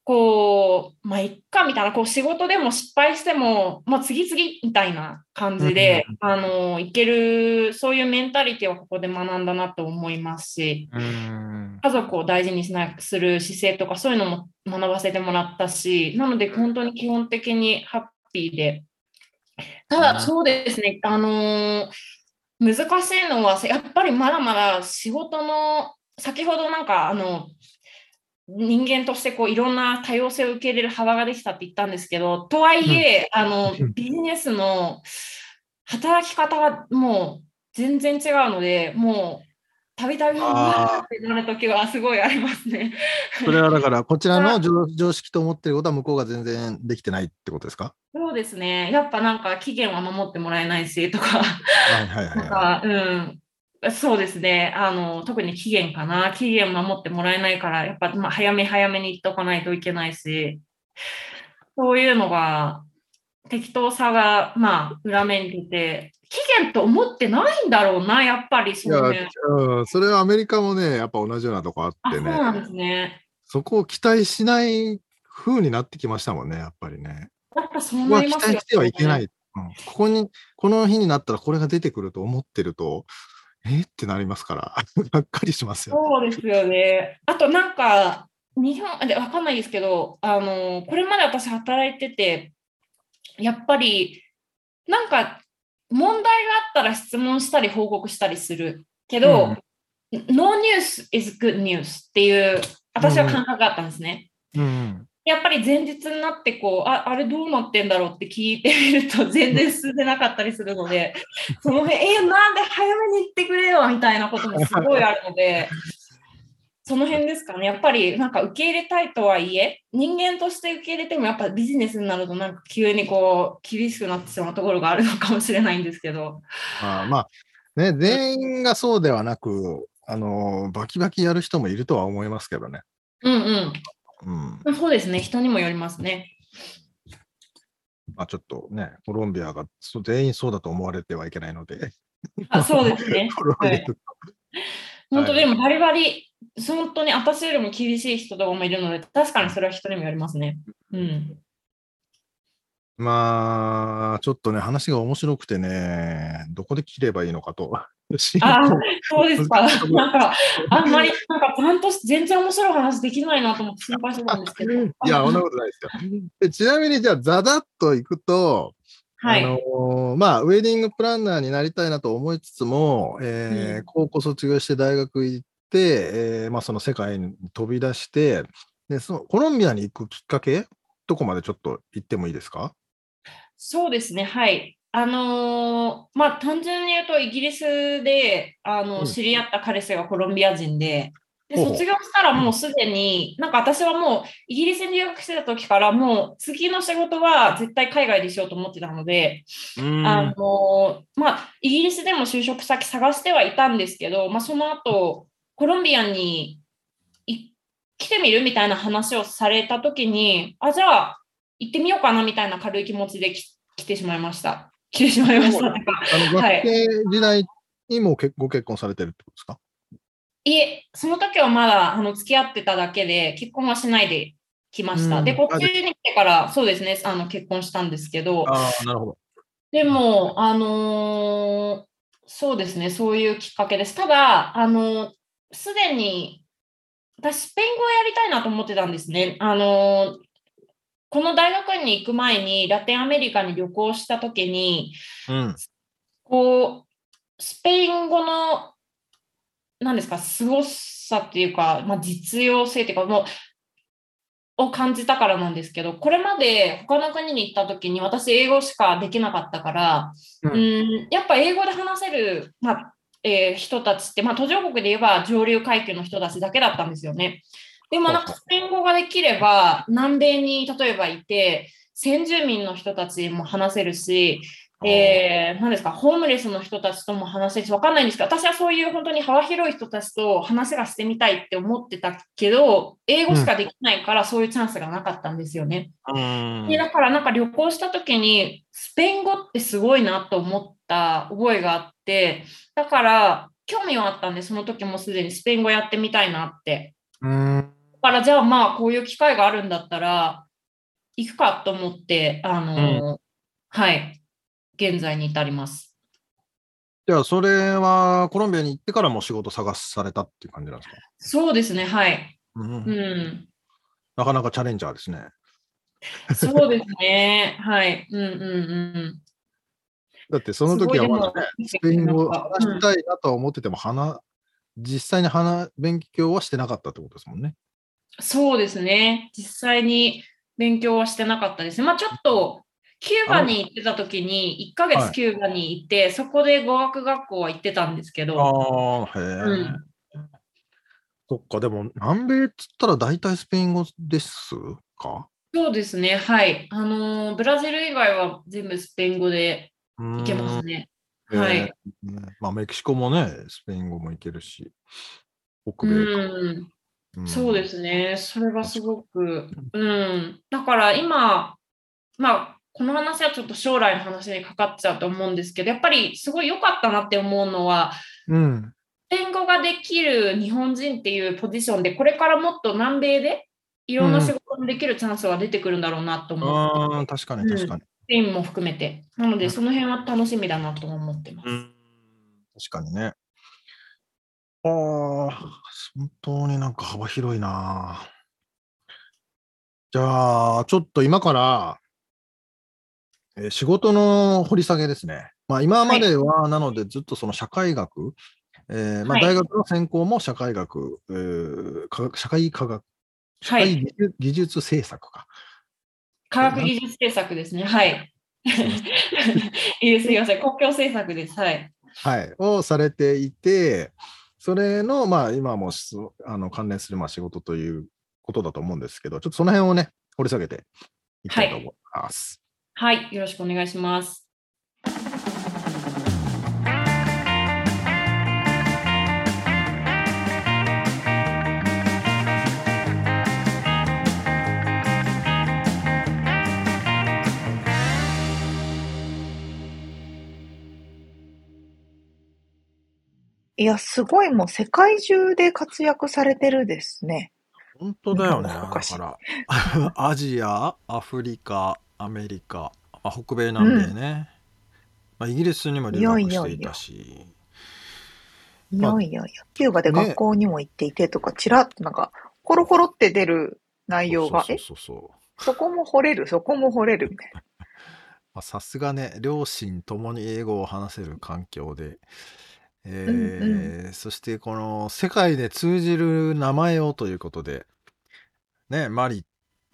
D: こう、まあ、いっかみたいな、こう仕事でも失敗しても、まあ、次々みたいな感じで、あの、いける、そういうメンタリティをここで学んだなと思いますし、
A: うん
D: 家族を大事にしなする姿勢とかそういうのも学ばせてもらったし、なので本当に基本的にハッピーで。た
A: うん。
D: だそうですね、あのー難しいのはやっぱりまだまだ仕事の先ほどなんかあの人間としてこういろんな多様性を受け入れる幅ができたって言ったんですけど、とはいえ、あの
A: うん。
D: ビジネスの働き方がもう全然違うので、もうたびたびなる時はすごいありますね。
A: それはだから、こちらの常常識と思ってることは向こうが全然できてないってことですか？
D: そうですね。やっぱなんか期限は守ってもらえないしとか、そうですね。あの、特に期限かな。期限守ってもらえないから、やっぱ、まあ、早め早めに言っとかないといけないし、そういうのが、適当さが、まあ、裏面に出て、期限と思ってないんだろうな、やっぱり、
A: い。
D: その辺
A: いや、うん、それはアメリカもね、やっぱ同じようなとこあっ
D: あ、
A: てね、
D: そうなんですね。
A: そこを期待しない風になってきましたもんね、やっぱりね。
D: やっぱそう
A: ここは期
D: なりますよ、ね。
A: 待してはいけない。うん、ここに、この日になったらこれが出てくると思ってると、えってなりますから、[LAUGHS] がっかりしますよ。
D: そうですよね。あとなんか、日本でわかんないですけど、あの、これまで私働いてて、やっぱり、なんか、問題があったら質問したり報告したりするけど、No news is good news っていう、私は感覚があったんですね。
A: うん。
D: やっぱり前日になってこうあ、あれどうなってんだろうって聞いてみると全然進んでなかったりするので、その辺、え、なんで早めに言ってくれよみたいなこともすごいあるので、その辺ですかね。やっぱりなんか受け入れたいとはいえ、人間として受け入れてもやっぱビジネスになるとなんか急にこう厳しくなってしまうところがあるのかもしれないんですけど。
A: まあ、まあ、ね、全員がそうではなく、あの、バキバキやる人もいるとは思いますけどね。
D: うん
A: うん。
D: うん。そうですね。人にもよりますね。
A: まあ、ちょっとね、コロンビアが全員そうだと思われてはいけないので、
D: あそうですね。[LAUGHS]
A: コロンビア
D: はい
A: と
D: 本当でもバリバリ、本当に私よりも厳しい人とかもいるので、確かにそれは人にも言われますね。うん。
A: まあ、ちょっとね、話が面白くてね、どこで切ればいいのかと。
D: あそうですか。なんか、あんまり、なんか、ちゃんと全然面白い話できないなと思って心配してたんですけど。
A: いや、そんなことないですよ。でちなみに、じゃあ、ざざっといくと、
D: はい。
A: あのーまあ、ウェディングプランナーになりたいなと思いつつも、えー
D: うん
A: 高校卒業して大学行って、えーまあ、その世界に飛び出してでそのコロンビアに行くきっかけどこまでちょっと言ってもいいですか？
D: そうですね、はい。あのーまあ、単純に言うと、イギリスで、あの、
A: うん
D: 知り合った彼氏がコロンビア人で、で、卒業したらもうすでに、なんか私はもう、イギリスに留学してた時から、もう次の仕事は絶対海外でしようと思ってたので、あのーまあ、イギリスでも就職先探してはいたんですけど、まあ、その後、コロンビアにい来てみるみたいな話をされた時に、あ、じゃあ、行ってみようかなみたいな軽い気持ちでき来てしまいました。来てしまいました。
A: あの
D: はい。
A: 学生時代にもけご結婚されてるってことですか？
D: いえ、その時はまだあの付き合ってただけで、結婚はしないで来ました。
A: うん
D: で、こっちに来てから、そうですね、あの結婚したんですけど、
A: ああ、なるほど。
D: でも、あのーそうですね、そういうきっかけです。ただ、あのーすでに、私、スペイン語をやりたいなと思ってたんですね。あのーこの大学に行く前に、ラテンアメリカに旅行したときに、
A: うん。
D: こう、スペイン語の、何ですか、凄さっていうか、まあ、実用性っていうか、もう、を感じたからなんですけど、これまで他の国に行った時に私英語しかできなかったから、
A: う
D: うんん、やっぱ英語で話せる、まあえー人たちって、まあ、途上国で言えば上流階級の人たちだけだったんですよね。でもなんかスペイン語ができれば南米に例えばいて先住民の人たちも話せるし、えー、何ですか、ホームレスの人たちとも話せるし、わかんないんですけど、私はそういう本当に幅広い人たちと話がしてみたいって思ってたけど、英語しかできないからそういうチャンスがなかったんですよね。
A: うん。
D: でだからなんか旅行した時に、スペイン語ってすごいなと思った覚えがあって、だから興味はあったんで、その時もすでにスペイン語やってみたいなって。
A: うん。
D: だからじゃあまあこういう機会があるんだったら、行くかと思って、あの、はい、現在に至ります。
A: じゃあ、それはコロンビアに行ってからも仕事探されたっていう感じなんですか、
D: そうですね、はい。
A: うん
D: うん。
A: なかなかチャレンジャーですね。
D: そうですね。はい。うんうんうん。
A: だってその時はまだね、
D: す
A: スペイン語話したいなとは思ってても、話実際に話勉強はしてなかったってことですもんね。
D: そうですね。実際に勉強はしてなかったですね。まあちょっと、キューバに行ってた時に、1ヶ
A: はい
D: 月キューバに行って、そこで語学学校は行ってたんですけど、
A: ああ、へえ、
D: うん
A: そっか、でも南米っつったら大体スペイン語ですか？
D: そうですね。はい。あのーブラジル以外は全部スペイン語でいけますね。はい
A: まあ、メキシコもね、スペイン語もいけるし、北
D: う
A: 米か。
D: ん。
A: うん
D: そうですね。それがすごく、うん。だから今、まあ、この話はちょっと将来の話にかかっちゃうと思うんですけど、やっぱりすごい良かったなって思うのは、
A: うん。
D: スペイン語ができる日本人っていうポジションで、これからもっと南米でいろんな仕事ができるチャンスは出てくるんだろうなと思って、
A: ああ、確かに確かに。
D: スペインも含めて。なので、
A: うん
D: その辺は楽しみだなと思ってます。
A: うん確かにね。ああ、本当になんか幅広いな。じゃあ、ちょっと今から、えー仕事の掘り下げですね。まあ、今までは、なので、ずっとその社会学、えーまあ、
D: はい
A: 大学の専攻も社会学、えー科学社会科学、社会
D: はい。
A: 技術技術政策か。
D: 科学技術政策ですね。はい。いいです。すいません。公共政策です。はい。
A: はい、をされていて、それの、まあ、今もしあの関連するまあ仕事ということだと思うんですけど、ちょっとその辺をね、掘り下げていきたいと思います。
D: はい。はい、よろしくお願いします。
B: いや、すごいもう世界中で活躍されてるですね。
A: 本当だよね。だ
B: か
A: ら、アジア、アフリカ、アメリカ、まあ、北米南米ね。まあ、イギリスにも留学していたし。
B: いやいやいや、キューバで学校にも行っていてとか、ちらっとなんか、ホロホロって出る内容が、え、
A: そうそうそう。そ
B: こも掘れる、そこも掘れる？みたいな。[LAUGHS]
A: まあさすがね、両親ともに英語を話せる環境で、えー
B: うん。
A: そしてこの世界で通じる名前をということで、ね、マリ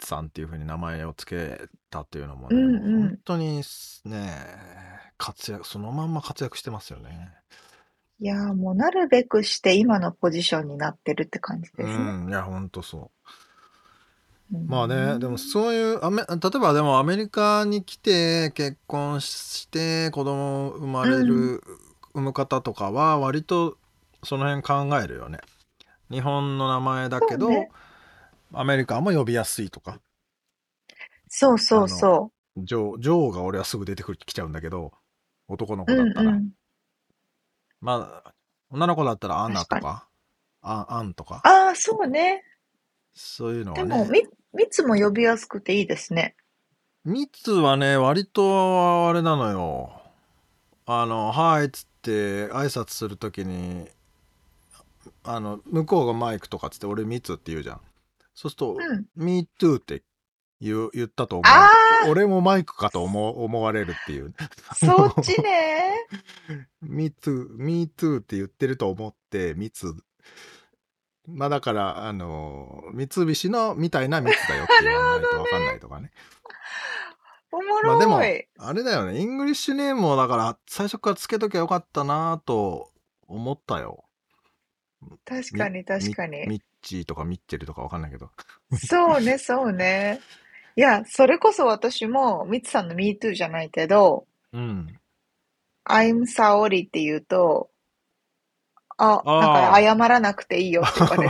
A: さんっていうふうに名前を付けたというのもね、
B: うんうん
A: 本当にね、活躍、そのまんま活躍してますよね。
B: いやーもうなるべくして今のポジションになってるって感じですね。
A: うん、いや、ほんとそう。
B: うん
A: まあね、でもそういうアメ、例えばでもアメリカに来て結婚して子供生まれる、産む方とかは割とその辺考えるよね。日本の名前だけど、
B: ね
A: アメリカも呼びやすいとか、
B: そうそうそ
A: ジョー、ジョーが俺はすぐ出てくるきちゃうんだけど、男の
B: う。
A: 子だったら。
B: うんうん。
A: まあ、女の子だったらアンナと
B: 確
A: か、アン、アンとか、
B: ああ、そうね。
A: そういうの
B: でも、
A: はね。
B: み、みつも呼びやすくていいですね。
A: ミツはね、割とあれなのよ。あの、はいっつって挨拶するときに、あの、向こうがマイクとかっつって、俺ミツって言うじゃん。そうすると、
B: うん。
A: Me too って言う言ったと思
B: あ
A: う。俺もマイクかと思う思われるっていう。
B: あ、そっちね。[LAUGHS]
A: Me too, Me too って言ってると思って、ミツ。まあだから、あの、三菱のみたいなミツだよって言わないとわかんないとかね。
B: おも
A: まあでも
B: ろい。、
A: あれだよね。 English name をだから最初からつけときゃよかったなと思ったよ。
B: 確かに確かに。
A: ミミッチーとかミッチェルとかわかんないけど。
B: そうね、そうね。いや、それこそ私も、みつさんの Me Too じゃないけど、
A: うん。
B: I'm Saori って言うと、あ、なんか謝らなくていいよって言われる。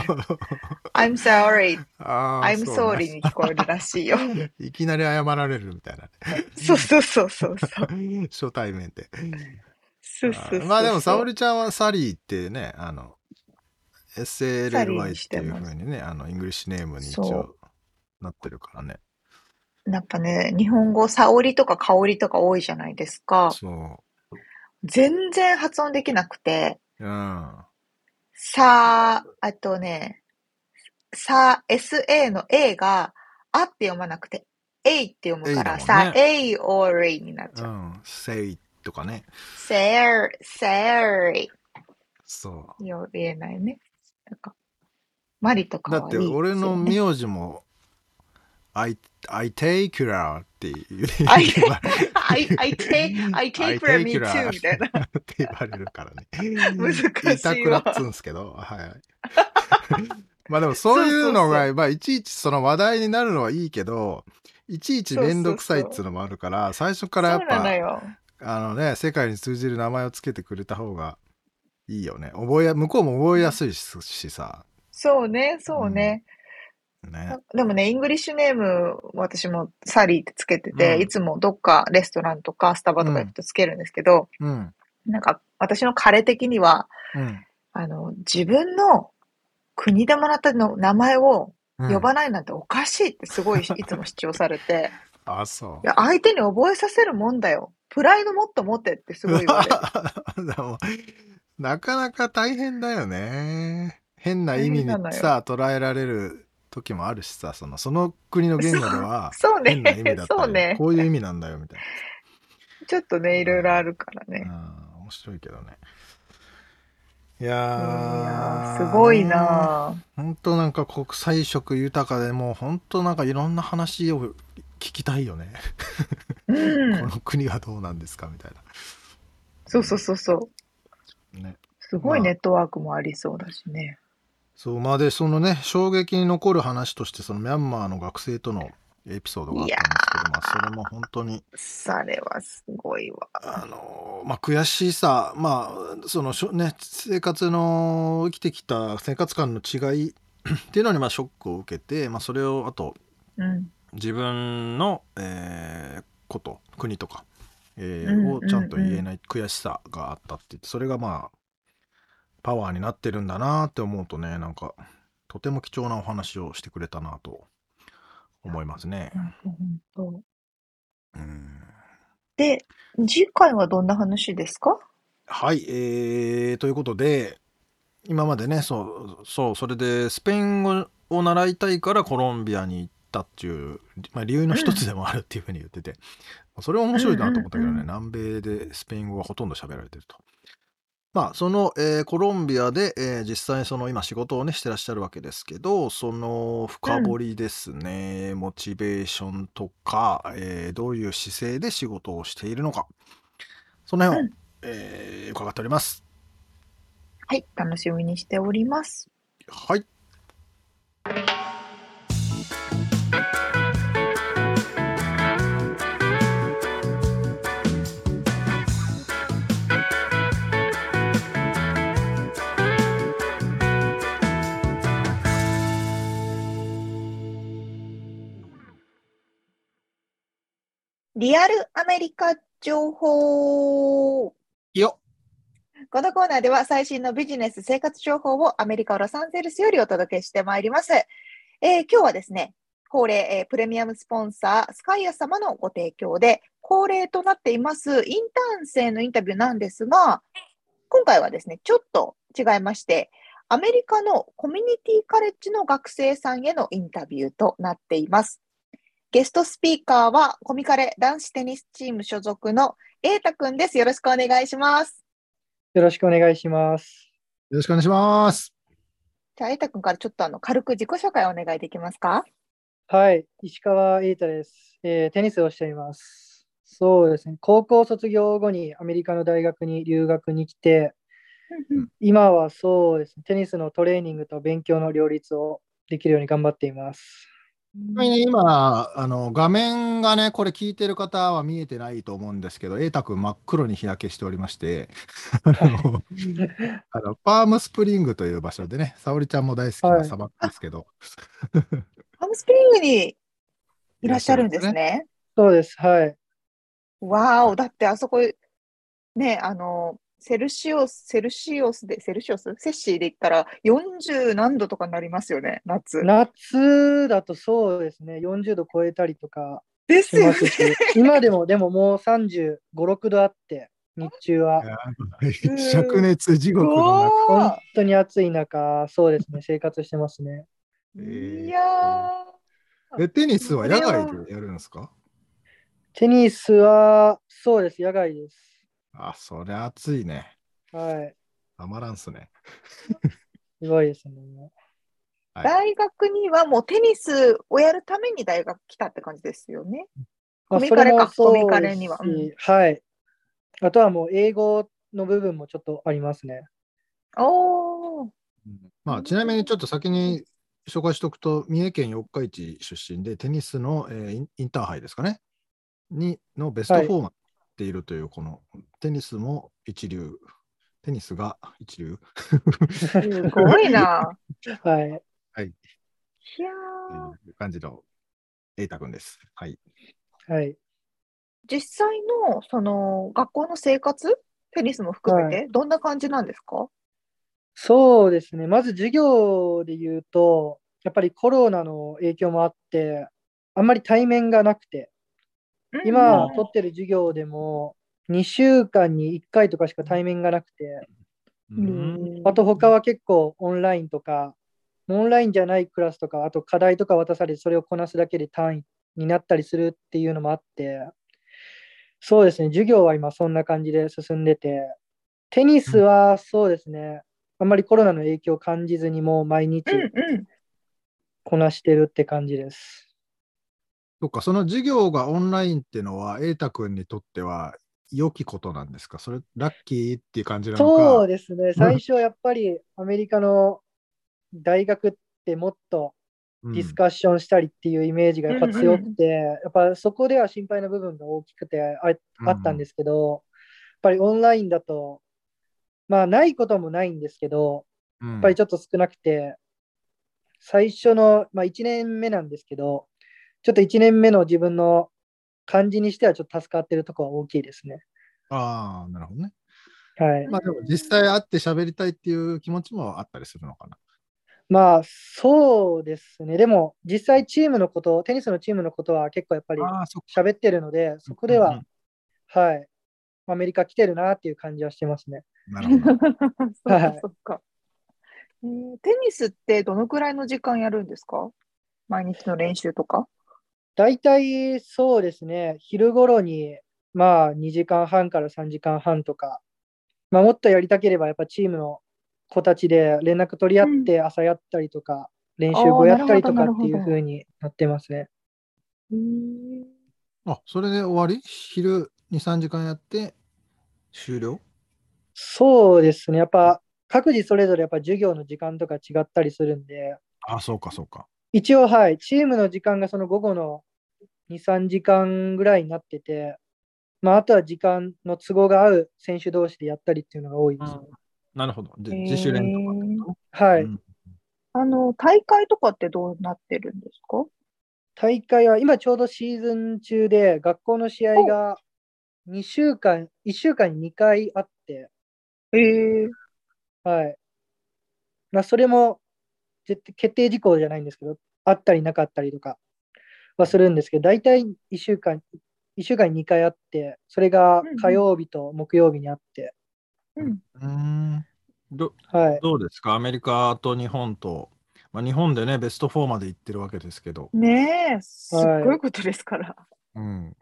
B: [LAUGHS] I'm sorry, I'm sorry に聞こえるらしいよ。[LAUGHS]
A: いきなり謝られるみたいなね。
B: そうそうそうそうそう。
A: 初対面で。
B: そうそうそう
A: まあでも、沙織ちゃんはサリーってね、あの、SLLY
B: に
A: っいう
B: しててます
A: ふうにね、あの、 English name に一
B: そ
A: 応なってるからね。
B: やっぱね、日本語、沙織とか香りとか多いじゃないですか。
A: そ
B: 全然発音できなくて、
A: う。うん。
B: さあ、あとね、さ、SA の A が、あって読まなくて、A って読むから、
A: ね
B: さ、A or A になっちゃう。
A: うん。say とかね。
B: say, say
A: そう。
B: よ言えないね。なんか、マリとか
A: だって
B: はいいですよね。
A: 俺の名字も、I, I take her って言う
B: I, I, I [LAUGHS] take, I take for me too みたいな。
A: って言われるからね。[LAUGHS]
B: 難しいわ
A: 言いたくなっつうんすけど、はい。[LAUGHS] まあでもそういうのが、まあいちいちその話題になるのはいいけど、いちいちめんどくさいっつうのもあるから、最初からやっ
B: そうなの
A: ぱ、
B: よ。
A: あのね、世界に通じる名前をつけてくれた方がいいよね。覚えや、向こうも覚えやすいししさ。
B: そうね、そうね。
A: ね。
B: でもね、 English name、私もサリーってつけてて、
A: うん
B: いつもどっかレストランとかスタバとか行くとつけるんですけど、
A: うん。
B: なんか私の彼的には、
A: うん。
B: あの、自分の国でもらったの名前を
A: うん
B: 呼ばないなんておかしいってすごい [LAUGHS] いつも主張されて、
A: あ、そう
B: い。や、相手に覚えさせるもんだよ。プライドもっと持ってってすごい言われる。[LAUGHS]
A: なかなか大変だよね。変な意味にさ、捉えられる時もあるしさ、その、その国の言語では、[LAUGHS]
B: そう
A: 変な意味
B: ね
A: だっ、たり、
B: ね。
A: こういう意味なんだよ、みたい
B: ちょっとね、いろいろあるからね。
A: な。うん、面白いけどね。い
B: い
A: や
B: すごいな
A: 本当なんか国際色豊かでもう本当なんかいろんな話を聞きたいよね。
B: ぁ。うん。[LAUGHS]
A: この国はどうなんですかみたい
B: そうそうそうそう。
A: な。ね。
B: すごい
A: まあ
B: ネットワークもありそうだしね。
A: そう、まあで、そのね、衝撃に残る話として、そのミャンマーの学生とのエピソードがあったんですけど、まあそれも本当に、
B: それはすごいわ。
A: あの、まあ悔しさ、まあ、そのしょ、ね、生活の、生きてきた生活感の違い [COUGHS] っていうのに、まあショックを受けて、まあそれを、あと、
B: うん。
A: 自分の、えーこと国とか、えー
B: うん
A: をちゃん。と言えない悔しさがあったって言ってそれがまあパワーになってるんだなって思うとねなんかとても貴重なお話をしてくれたなと思いますね。うん。
B: で、次回はどんな話ですか？
A: はい、えー、ということで今までねそうそうそれでスペイン語を習いたいからコロンビアに行ったっていう、まあ、理由の一つでもあるっていうふうに言ってて、それは面白いなと思ったけどね、
B: うんうん
A: 南米でスペイン語がほとんど喋られてると。まあその、えーコロンビアで、えー実際その今仕事をねしてらっしゃるわけですけどその深掘りですね、モチベーションとか、えーどういう姿勢で仕事をしているのかその辺を、
B: うん
A: えー伺っております。
B: はい、楽しみにしております。
A: はい。
B: リアルアメリカ情報。
A: よ
B: このコーナーでは最新のビジネス生活情報をアメリカ・ロサンゼルスよりお届けしてまいります。えー今日はですね、恒例、えープレミアムスポンサー、スカイア様のご提供で、恒例となっていますインターン生のインタビューなんですが、今回はですね、ちょっと違いまして、アメリカのコミュニティカレッジの学生さんへのインタビューとなっています。ゲストスピーカーはコミカレ男子テニスチーム所属の瑛太くんです。よろしくお願いします。
E: よろしくお願いします。
A: よろしくお願いします。
B: じゃあ、瑛太くんからちょっとあの軽く自己紹介をお願いできますか？
E: はい、石川瑛太です、えーテニスをしています。そうですね、高校卒業後にアメリカの大学に留学に来て、今はそうですね、テニスのトレーニングと勉強の両立をできるように頑張っています。
A: ちなみに今、あの画面がね、これ聞いてる方は見えてないと思うんですけど、瑛太君真っ黒に日焼けしておりまして、あのあのパームスプリングという場所でね、沙織ちゃんも大好き
E: は
A: ない。砂漠ですけど、
B: パームスプリングにいらっしゃるんですね。
E: そうです、はい。
B: わーお、だってあそこ、ね、あの、セルシオス、セルシオスで、セルシオス？セッシーで言ったら40何度とかになりますよね、夏。
E: 夏だとそうですね、40度超えたりとか
B: ですよね。
E: しますし、今でもでももう35、6度あって、日中は。
A: 灼熱地獄の中、
E: 本
B: お
E: 当に暑い中、そうですね、生活してますね。
B: ーいや
A: えテニスは野外でやるんですか？
E: テニスは、そうです、野外です。
A: あ、それ暑いね。
E: はい。
A: たまらんっすね。[LAUGHS]
E: すごいですね。
B: ー大学にはもうテニスをやるために大学来たって感じですよね。
E: まあ
B: コミカレかコミカレには
E: ですしはい。あとはもう英語の部分もちょっとありますね。
B: おー。
A: まあ、ちなみにちょっと先に紹介しておくと、三重県四日市出身で、テニスの、えーインターハイですかね、にのベスト
E: はい
A: 4まで行っているという、このテニスも一流、テニスが一流 [LAUGHS]
B: すごいな。
E: はい。
A: はい、
B: いやー
A: という感じの瑛太くんです。はい。
E: はい。
B: 実際のその学校の生活、テニスも含めて、どんな感じなんですか？
E: そうですね。まず授業で言うと、やっぱりコロナの影響もあって、あんまり対面がなくて、今
B: うん。
E: 取ってる授業でも2週間に1回とかしか対面がなくて、
B: うん。
E: あと他は結構オンラインとか、オンラインじゃないクラスとか、あと課題とか渡されてそれをこなすだけで単位になったりするっていうのもあって、そうですね、授業は今そんな感じで進んでて、テニスはそうですね、あんまりコロナの影響を感じずにもう毎日。こなしてるって感じです。
A: そっか、その授業がオンラインっていうのは、瑛太くんにとっては良きことなんですか？それ、ラッキーっていう感じなのか？
E: そうですね、最初はやっぱりアメリカの大学ってもっと
A: うん。
E: ディスカッションしたりっていうイメージがやっぱ強くて、やっぱそこでは心配な部分が大きくてああったんですけど、やっぱりオンラインだと、まあないこともないんですけど、
A: うん。
E: やっぱりちょっと少なくて、最初の、まあ、1年目なんですけど、ちょっと1年目の自分の感じにしてはちょっと助かってるところは大きいですね。
A: ああ、なるほどね。
E: はい。
A: まあでも実際会って喋りたいっていう気持ちもあったりするのかな。
E: まあ、そうですね。でも、実際チームのこと、テニスのチームのことは結構やっぱり
A: ああ、そっか。
E: 喋ってるので、そこでは
A: うんうん、
E: はい。アメリカ来てるなっていう感じはしてますね。
A: なるほど。[LAUGHS]
B: そっ
E: はい
B: かそっか、えーテニスってどのくらいの時間やるんですか？毎日の練習とか？
E: 大体そうですね、昼頃に、まあ、2時間半から3時間半とか、まあ、もっとやりたければ、やっぱチームの子たちで連絡取り合って朝やったりとか、練習後やったりとかっていう風になってますね。
A: あ、それで終わり？昼2、3時間やって終了？
E: そうですね、やっぱ各自それぞれやっぱ授業の時間とか違ったりするんで、
A: あ、そうか、そうか。
E: 一応、はい、チームの時間がその午後の2、3時間ぐらいになってて、まあ、あとは時間の都合が合う選手同士でやったりっていうのが多いですね。
A: なるほど。で
B: へー
A: 自主練とか
E: はい。
A: とうん
B: あの、大会とかってどうなってるんですか？
E: 大会は今ちょうどシーズン中で、学校の試合が2週間、1週間に2回あって、
B: えー、
E: はい。まあ、それも決定事項じゃないんですけど、あったりなかったりとかはするんですけど、大体1週間、1週間に2回あって、それが火曜日と木曜日にあって、
B: うん。
A: うど
E: はい。
A: どうですか？アメリカと日本と、まあ、日本でね、ベスト4まで行ってるわけですけど、
B: ねえ、すっごいことですから。
A: うん、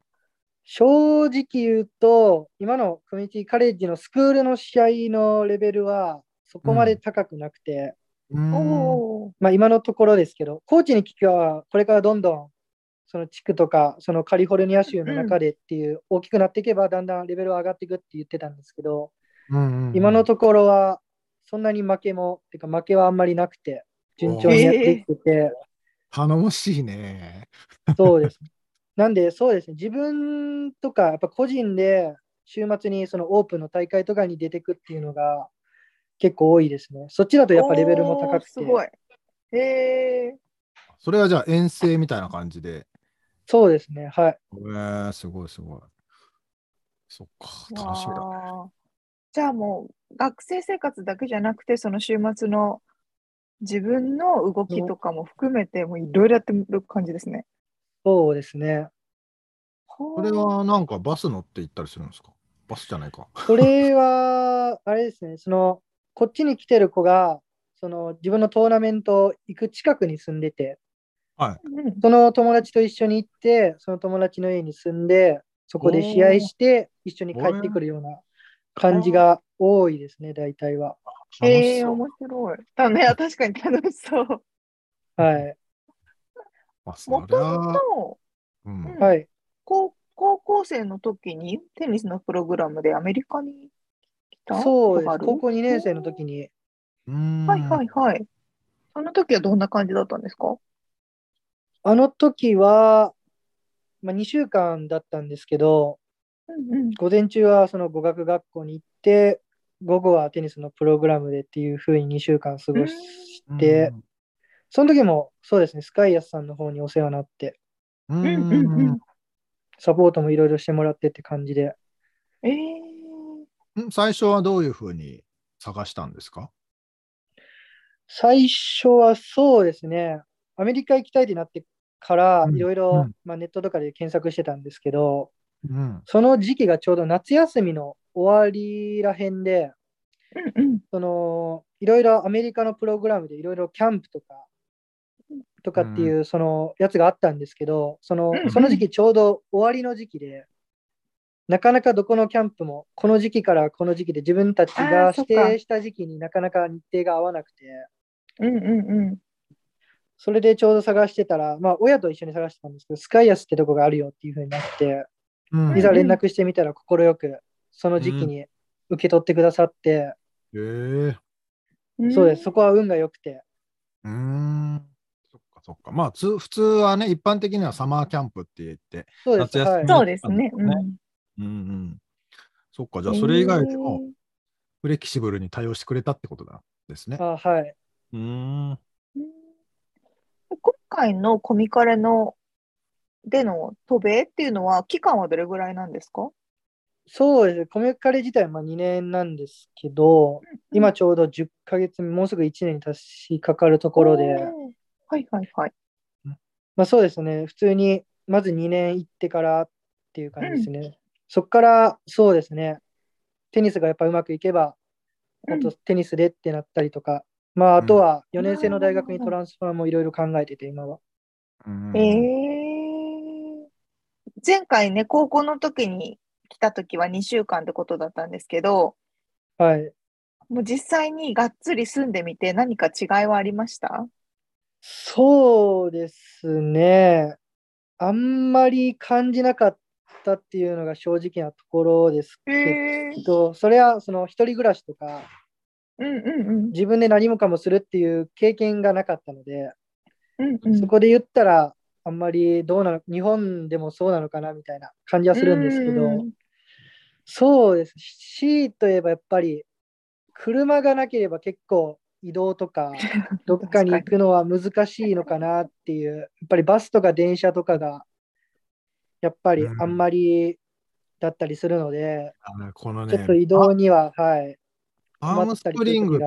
E: 正直言うと、今のコミュニティカレッジのスクールの試合のレベルはそこまで高くなくて、
A: うーん。
B: おお。
E: まあ今のところですけど、コーチに聞きは、これからどんどんその地区とか、そのカリフォルニア州の中でっていう、大きくなっていけば、だんだんレベルは上がっていくって言ってたんですけど、
A: うんうんうん
E: 今のところはそんなに負けも、てか負けはあんまりなくて、順調にやっていってて、
A: 頼もしいね。
E: そうです。なんで、そうですね、自分とか、やっぱ個人で週末にそのオープンの大会とかに出てくっていうのが結構多いですね。そっちだとやっぱレベルも高くて
B: す、ごい。へえ。
A: それはじゃあ遠征みたいな感じで？
E: そうですね、はい。
A: えー、すごいすごい。そっか、楽しみだ。
B: わあじゃあもう学生生活だけじゃなくて、その週末の自分の動きとかも含めて、もういろいろやってる感じですね。
E: そうですね。
A: これはなんかバス乗って行ったりするんですか？バスじゃないか。
E: これは、あれですね、その、こっちに来てる子が、その自分のトーナメント行く近くに住んでて、
A: はい。
B: うん
E: その友達と一緒に行って、その友達の家に住んで、そこで試合して、一緒に帰ってくるような感じが多いですね、大体は。
A: 楽
B: へえ。面白い。だね、確かに楽しそう。
E: はい。
B: もとも
A: うん
B: うん
E: はい。
B: と高校生の時にテニスのプログラムでアメリカに来た？
E: そうです。高校2年生の時に、
B: はいはいはい。その時はどんな感じだったんですか？
E: あの時は、まあ、2週間だったんですけど、
B: うんうん。
E: 午前中はその語学学校に行って、午後はテニスのプログラムでっていう風に2週間過ごして、その時もそうですね、スカイアスさんの方にお世話になって、
A: うん、
B: うんうん。うん。
E: サポートもいろいろしてもらってって感じで、
B: えー、
A: うん？最初はどういうふうに探したんですか？
E: 最初はそうですね、アメリカ行きたいってなってから
A: うん
E: いろいうろ
A: ん
E: まあネットとかで検索してたんですけど、
A: うん。
E: その時期がちょうど夏休みの終わりらへんで。そのいろいろアメリカのプログラムでいろいろキャンプとか、とかっていうそのやつがあったんですけど、そのその時期ちょうど終わりの時期で、なかなかどこのキャンプもこの時期からこの時期で自分たち
B: あ
E: が指定した時期になかなか日程が合わなくて、
B: うんうんうん。
E: それでちょうど探してたら、まあ親と一緒に探してたんですけど、スカイアスってとこがあるよっていう風になって、
A: うん
E: いざ連絡してみたら快くその時期に受け取ってくださって、
A: えー、
E: そうです、そこは運が良くて、
A: うーん。そっかそっか。まあ、つ普通はね、一般的にはサマーキャンプって言って、
E: そうです、
A: 夏休み
E: はい。
B: そうですね。
A: うんうんうん。そっか、じゃあそれ以外でもフレキシブルに対応してくれたってことなんですね。
E: あはい。
A: うーん。
B: 回のコミカレのでの渡米っていうのは期間はどれぐらいなんですか？
E: そうですね、コミュカレ自体はまあ2年なんですけど、今ちょうど10ヶ月目、もうすぐ1年に達しかかるところで、
B: はいはいはい。
E: まあそうですね、普通にまず2年行ってからっていう感じですね。そこからそうですね、テニスがやっぱうまくいけば、
B: うん
E: あとテニスでってなったりとか、まああとは4年生の大学に
B: うん
E: トランスファーもいろいろ考えてて、今は。
A: うん
B: えー、前回ね、高校の時に来た時は2週間ってことだったんですけど、
E: はい。
B: もう実際にがっつり住んでみて何か違いはありました？
E: そうですね。あんまり感じなかったっていうのが正直なところですけ
B: へー
E: ど、それはその一人暮らしとか、
B: うんうん
E: 自分で何もかもするっていう経験がなかったので、
B: うんうん
E: そこで言ったら、あんまりどうなの、日本でもそうなのかなみたいな感じはするんですけど
B: うん、
E: そうです。C といえばやっぱり、車がなければ結構移動とか、[LAUGHS] どっかに行くのは難しいのかなっていう、やっぱりバスとか電車とかが、やっぱりあんまりだったりするので、
A: あのこのね
E: ちょっと移動には、はい。
A: アームスプリングって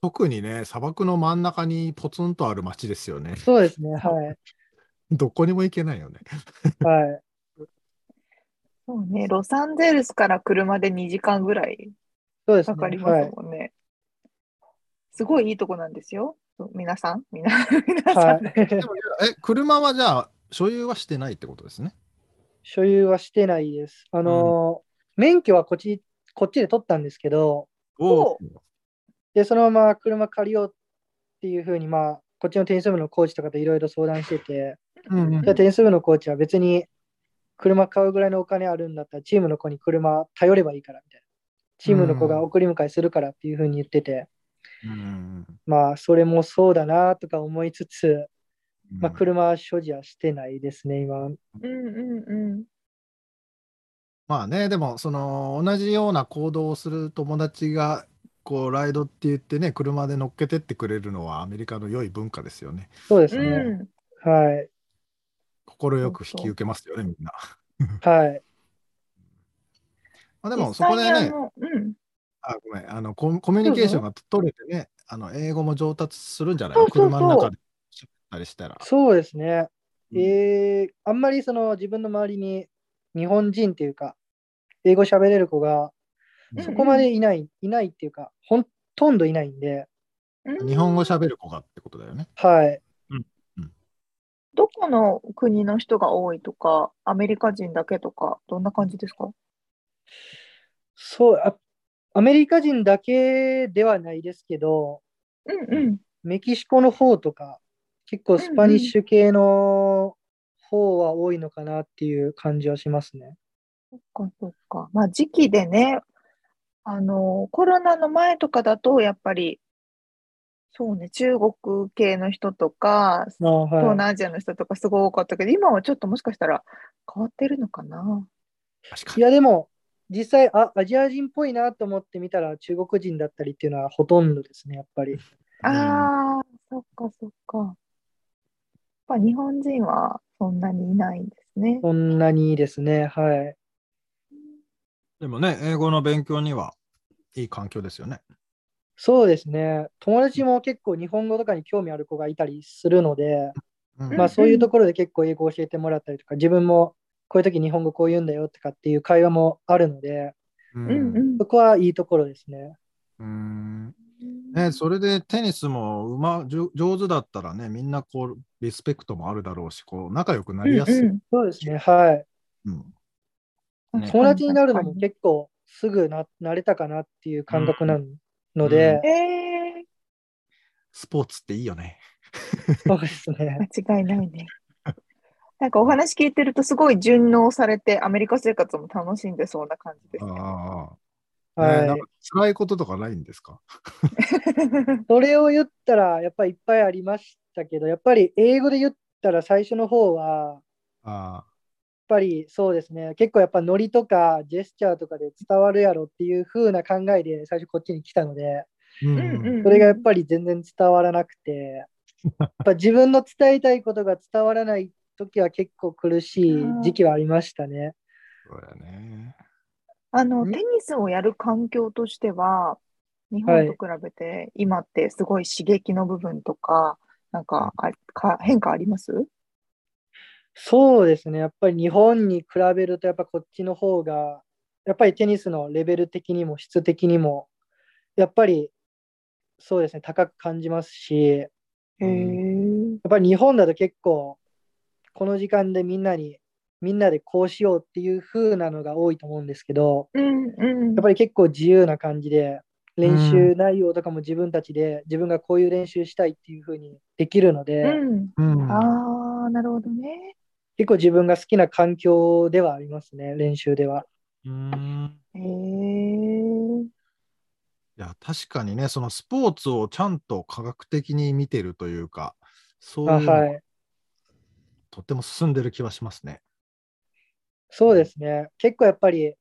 A: 特にね砂漠の真ん中にポツンとある町ですよね
E: そうですね、はい。[LAUGHS]
A: どこにも行けないよね [LAUGHS]
E: はい。
B: そうね、ロサンゼルスから車で2時間ぐらい
E: そうですね。
B: かかりま
E: はい。
B: すもんね。すごいいいとこなんですよ。皆さん、皆 [LAUGHS] 皆さん。
E: はい、
A: え車はじゃあ所有はしてないってことですね？
E: 所有はしてないです。あのー免許はこっち、こっちで取ったんですけど、
B: お
E: で、そのまま車借りようっていうふうに、まあ、こっちのテニス部のコーチとかといろいろ相談してて、
A: うんうん
E: じゃあテニス部のコーチは別に車買うぐらいのお金あるんだったら、チームの子に車頼ればいいからみたいな。チームの子が送り迎えするからっていうふうに言ってて、
A: うん
E: まあ、それもそうだなとか思いつつ、
A: うん
E: まあ、車所持はしてないですね、今。
B: うんうんうん。
A: まあねでもその同じような行動をする友達がこうライドって言ってね車で乗っけてってくれるのはアメリカの良い文化ですよね。
E: そうですね。
B: うん。
E: はい。
A: 快く引き受けますよねみんな。
E: はい。
A: まあでも
B: 実
A: そこでね
B: うん、
A: あごめん。あのココミュニケーションが取れてねあの英語も上達するんじゃない？
B: そうそうそう。
A: 車の中でたりしたら。
E: そうですね。
A: うん。
E: えー、あんまりその自分の周りに日本人っていうか、英語喋れる子が
A: うん。
E: そこまでいない、いないっていうか、ほとんどいないんで、
B: うん。
A: 日本語喋る子がってことだよね。
E: はい。
B: どこの国の人が多いとか、アメリカ人だけとか、どんな感じですか？
E: そうあ、アメリカ人だけではないですけど、
B: うんうん。
E: メキシコの方とか、結構スパニッシュ系の方は多いのかなっていう感じはしますね。
B: そっかそっか。まあ時期でね、あの、コロナの前とかだと、やっぱり、そうね、中国系の人とか、
E: あ
B: 東
E: は
B: 南アジアの人とかすごい多かったけど、今はちょっともしかしたら変わってるのかな。
E: い。い
A: 確かに
E: や、でも、実際あ、アジア人っぽいなと思ってみたら、中国人だったりっていうのはほとんどですね、やっぱり。
B: ああ、そっかそっか。やっぱ日本人はそんなにいないんですね。
E: そんなにですね、はい。
A: でもね英語の勉強にはいい環境ですよね。
E: そうですね。友達も結構日本語とかに興味ある子がいたりするので、
A: うん。
E: まあそういうところで結構英語を教えてもらったりとか、自分もこういう時日本語こう言うんだよとかっていう会話もあるので、
A: う
B: うん。
E: そこはいいところですね。
A: うん。ね、それでテニスもうま上手だったらねみんなこうリスペクトもあるだろうしこう仲良くなりやすい、
B: うんうん。
E: そうですね、はい。
A: うん
E: 友達になるのも結構すぐな慣れたかなっていう感覚なので、
B: にえ
A: スポーツっていいよね。
E: そうです
B: ー、
E: ね。
B: 間違いないね。なんかお話聞いてるとすごい順応されてアメリカ生活も楽しんでそうな感じですね。
A: ああ、ね
E: はい
A: なんか。辛いこととかないんですか？[LAUGHS] [LAUGHS]
E: それを言ったら、やっぱりいっぱいありましたけど、やっぱり英語で言ったら最初の方は、
A: あ
E: ぱりそうですね、結構やっぱノリとかジェスチャーとかで伝わるやろっていう風な考えで最初こっちに来たので、
A: ーうん。
E: それがやっぱり全然伝わらなくて、やっぱ自分の伝えたいことが伝わらない時は結構苦しい時期はありましたね。
A: そうだよね。
B: あの、
A: ん。
B: テニスをやる環境としては、日
E: はい
B: 本と比べて、今ってすごい刺激の部分とか、なんか、あか変化あります？
E: そうですね。やっぱり日本に比べると、やっぱこっちの方が、やっぱりテニスのレベル的にも質的にも、やっぱりそうですね、高く感じますし、やっ
B: へえ。
E: ぱり日本だと結構、この時間でみんなに、みんなでこうしようっていう風なのが多いと思うんですけど、
B: うんうん。
E: やっぱり結構自由な感じで、練習内容とかも自分たちで、自分がこういう練習したいっていう風にできるので、
B: うん。
A: うん
B: ああ、なるほどね。
E: 結構自分が好きな環境ではありますね、練習では。
A: う
B: え。
A: いや確かにねそのスポーツをちゃんと科学的に見てるというかそういうの
E: はい。
A: とっても進んでる気はしますね。
E: そうですね。結構やっぱり、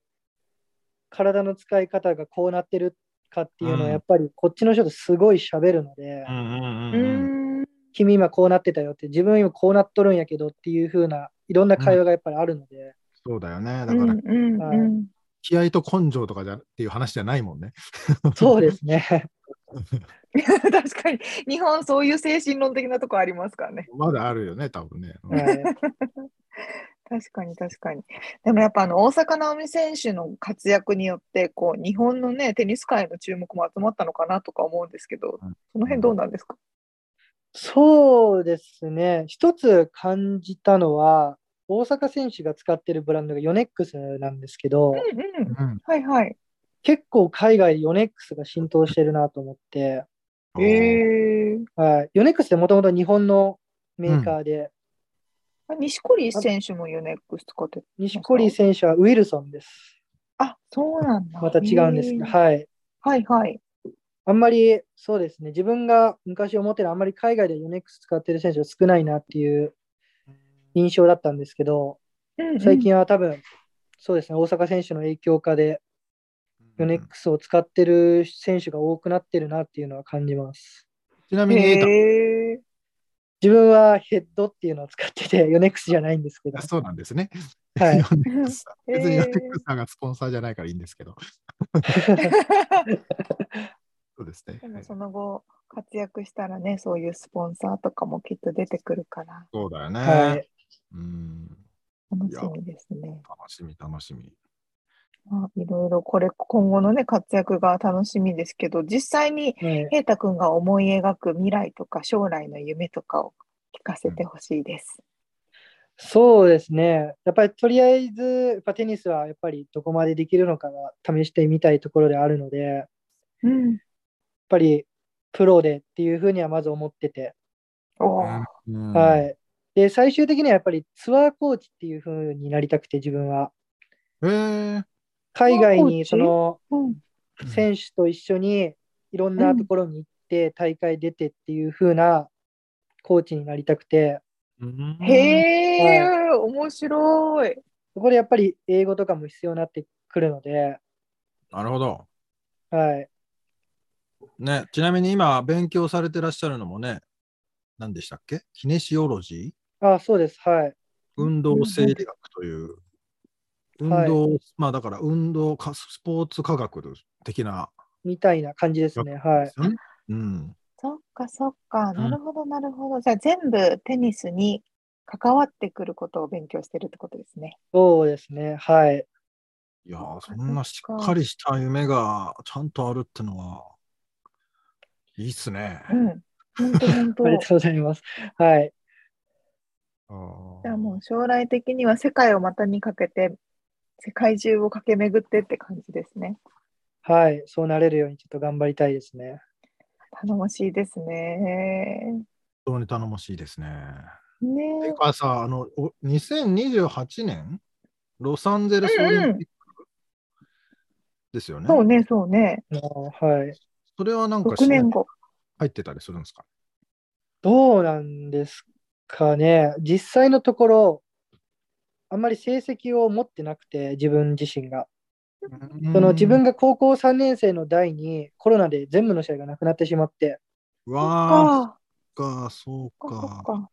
E: 体の使い方がこうなってるかっていうのは、
A: うん
E: やっぱりこっちの人とすごい喋るので、
A: うんうん
B: う
A: うん
B: ん。
E: 君今こうなってたよって、自分今こうなっとるんやけどっていう風な、いろんな会話がやっぱりあるので、
A: そうだよね。だから
B: うんうん
E: はい
B: うん。
A: 気合と根性とかじゃっていう話じゃないもんね。
E: そうですね。[LAUGHS]
B: 確かに、日本そういう精神論的なとこありますからね。
A: まだあるよね多分ね。
B: 確かに確かに。でもやっぱあの大坂なおみ選手の活躍によってこう日本のねテニス界の注目も集まったのかなとか思うんですけど、
A: うん
B: その辺どうなんですか、
E: そうですね。一つ感じたのは、大阪選手が使ってるブランドがヨネックスなんですけど、
B: うんうん。
A: うん
B: はいはい。
E: 結構海外でヨネックスが浸透してるなと思って、
B: えー、
E: はい、ヨネックスってもともと日本のメーカーで、
B: あ錦織選手もヨネックス使って
E: 錦織選手はウィルソンです。
B: あ、そうなんだ。
E: また違うんですけど、はい。
B: はいはい。
E: あんまり、そうですね、自分が昔思ってるあんまり海外でヨネックス使ってる選手が少ないなっていう印象だったんですけど、
B: うんうん。
E: 最近は多分、そうですね、大阪選手の影響下で、ヨネックスを使ってる選手が多くなってるなっていうのは感じます。
A: ちなみに、瑛太
B: へー。
E: 自分はヘッドっていうのを使ってて、ヨネックスじゃないんですけど。
A: あ、そうなんですね。
E: はい。
A: ヨネックスさん別にヨネ
B: へー。
A: ックスさんがスポンサーじゃないからいいんですけど。[LAUGHS] そうですね
B: で。もその後活躍したらね、そういうスポンサーとかもきっと出てくるから、
A: そうだよね。
E: はい。
A: うん。
B: 楽しみですね。
A: 楽しみ、楽しみ。
B: まあ、いろいろこれ、今後のね、活躍が楽しみですけど、実際に
E: はい
B: 平太くんが思い描く未来とか将来の夢とかを聞かせてほしいです。
E: そうですね。やっぱりとりあえず、やっぱテニスはやっぱりどこまでできるのかは試してみたいところであるので、
B: うん。
E: ぱりプロでっていうふうにはまず思ってて、はい。で、最終的にはやっぱりツアーコーチっていうふうになりたくて、自分は。海外にその
B: うん。
E: 選手と一緒にいろんなところに行って、大会出てっていうふうなコーチになりたくて、
A: うん
B: へえ、面白い。
E: そこでやっぱり英語とかも必要になってくるので、
A: なるほど。
E: はい。
A: ね、ちなみに今勉強されてらっしゃるのもね、何でしたっけ？キネシオロジー？
E: あ、そうです。はい。
A: 運動生理学という、運
E: はい
A: 動、まあだから運動か、スポーツ科学的な
E: みたいな感じですね。はい。
A: うん。
B: そっかそっか。なるほどなるほど。じゃあ全部テニスに関わってくることを勉強してるってことですね。
E: そうですね。はい。
A: いやー、
B: そ
A: んなし
B: そっか
A: っかりした夢がちゃんとあるってのは、いいっすね。
B: うん。本当本当。
E: ありがとうございます。はい。
B: じゃあもう将来的には世界を股にかけて、世界中を駆け巡ってって感じですね。
E: はい。そうなれるようにちょっと頑張りたいですね。
B: 頼もしいですね。
A: 本当に頼もしいですね。
B: ね
A: てかさ、あの、お2028年、ロサンゼルスオリンピックですよね。
B: そうね、そうね。
E: はい。
A: それはなんか
B: 6年後。
A: 入ってたりするんですか？
E: どうなんですかね。実際のところ、あんまり成績を持ってなくて、自分自身が。その自分
A: が。
E: が高校3年生の代にコロナで全部の試合がなくなってしまって、
A: うわ
B: か、
A: ー、か、そ
B: っかそっ
A: か。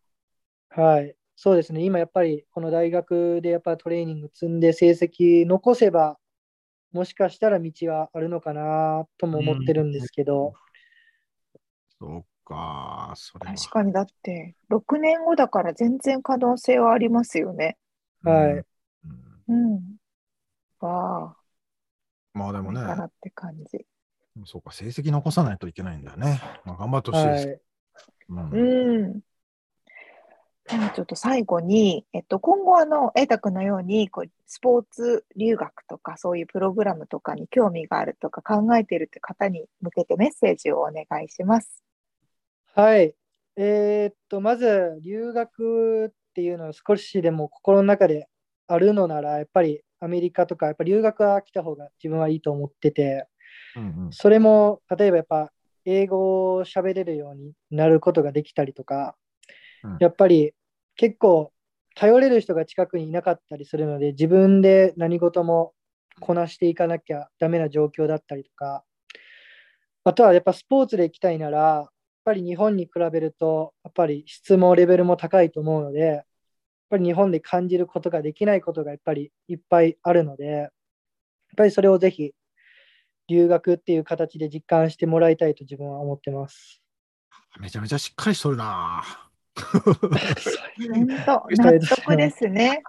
B: か。
E: はい。そうですね。今やっぱりこの大学でやっぱトレーニング積んで成績残せば、もしかしたら道はあるのかなとも思ってるんですけど、
A: そうか、それは。
B: 確かにだって、6年後だから全然可能性はありますよね。
E: はい
A: うん
B: うん。わあ、
A: まあでもね
B: からって感じ。
A: そうか、成績残さないといけないんだよね。まあ、頑張ってほしいです。
E: はい。
A: うん
B: うん。でもちょっと最後に、えっと、今後、あの、瑛太君のように、こう、スポーツ留学とか、そういうプログラムとかに興味があるとか考えているって方に向けてメッセージをお願いします。
E: はい。えーっと、まず、留学っていうのは少しでも心の中であるのなら、やっぱりアメリカとか、やっぱり留学は来た方が自分はいいと思ってて、
A: うん
E: それも、例えばやっぱ、英語を喋れるようになることができたりとか
A: うん、
E: やっぱり結構頼れる人が近くにいなかったりするので、自分で何事もこなしていかなきゃダメな状況だったりとか、あとはやっぱスポーツで行きたいなら、やっぱり日本に比べると、やっぱり質もレベルも高いと思うので、やっぱり日本で感じることができないことがやっぱりいっぱいあるので、やっぱりそれをぜひ留学っていう形で実感してもらいたいと自分は思ってます。
A: めちゃめちゃしっかりしとるな
B: 本当、納得ですね。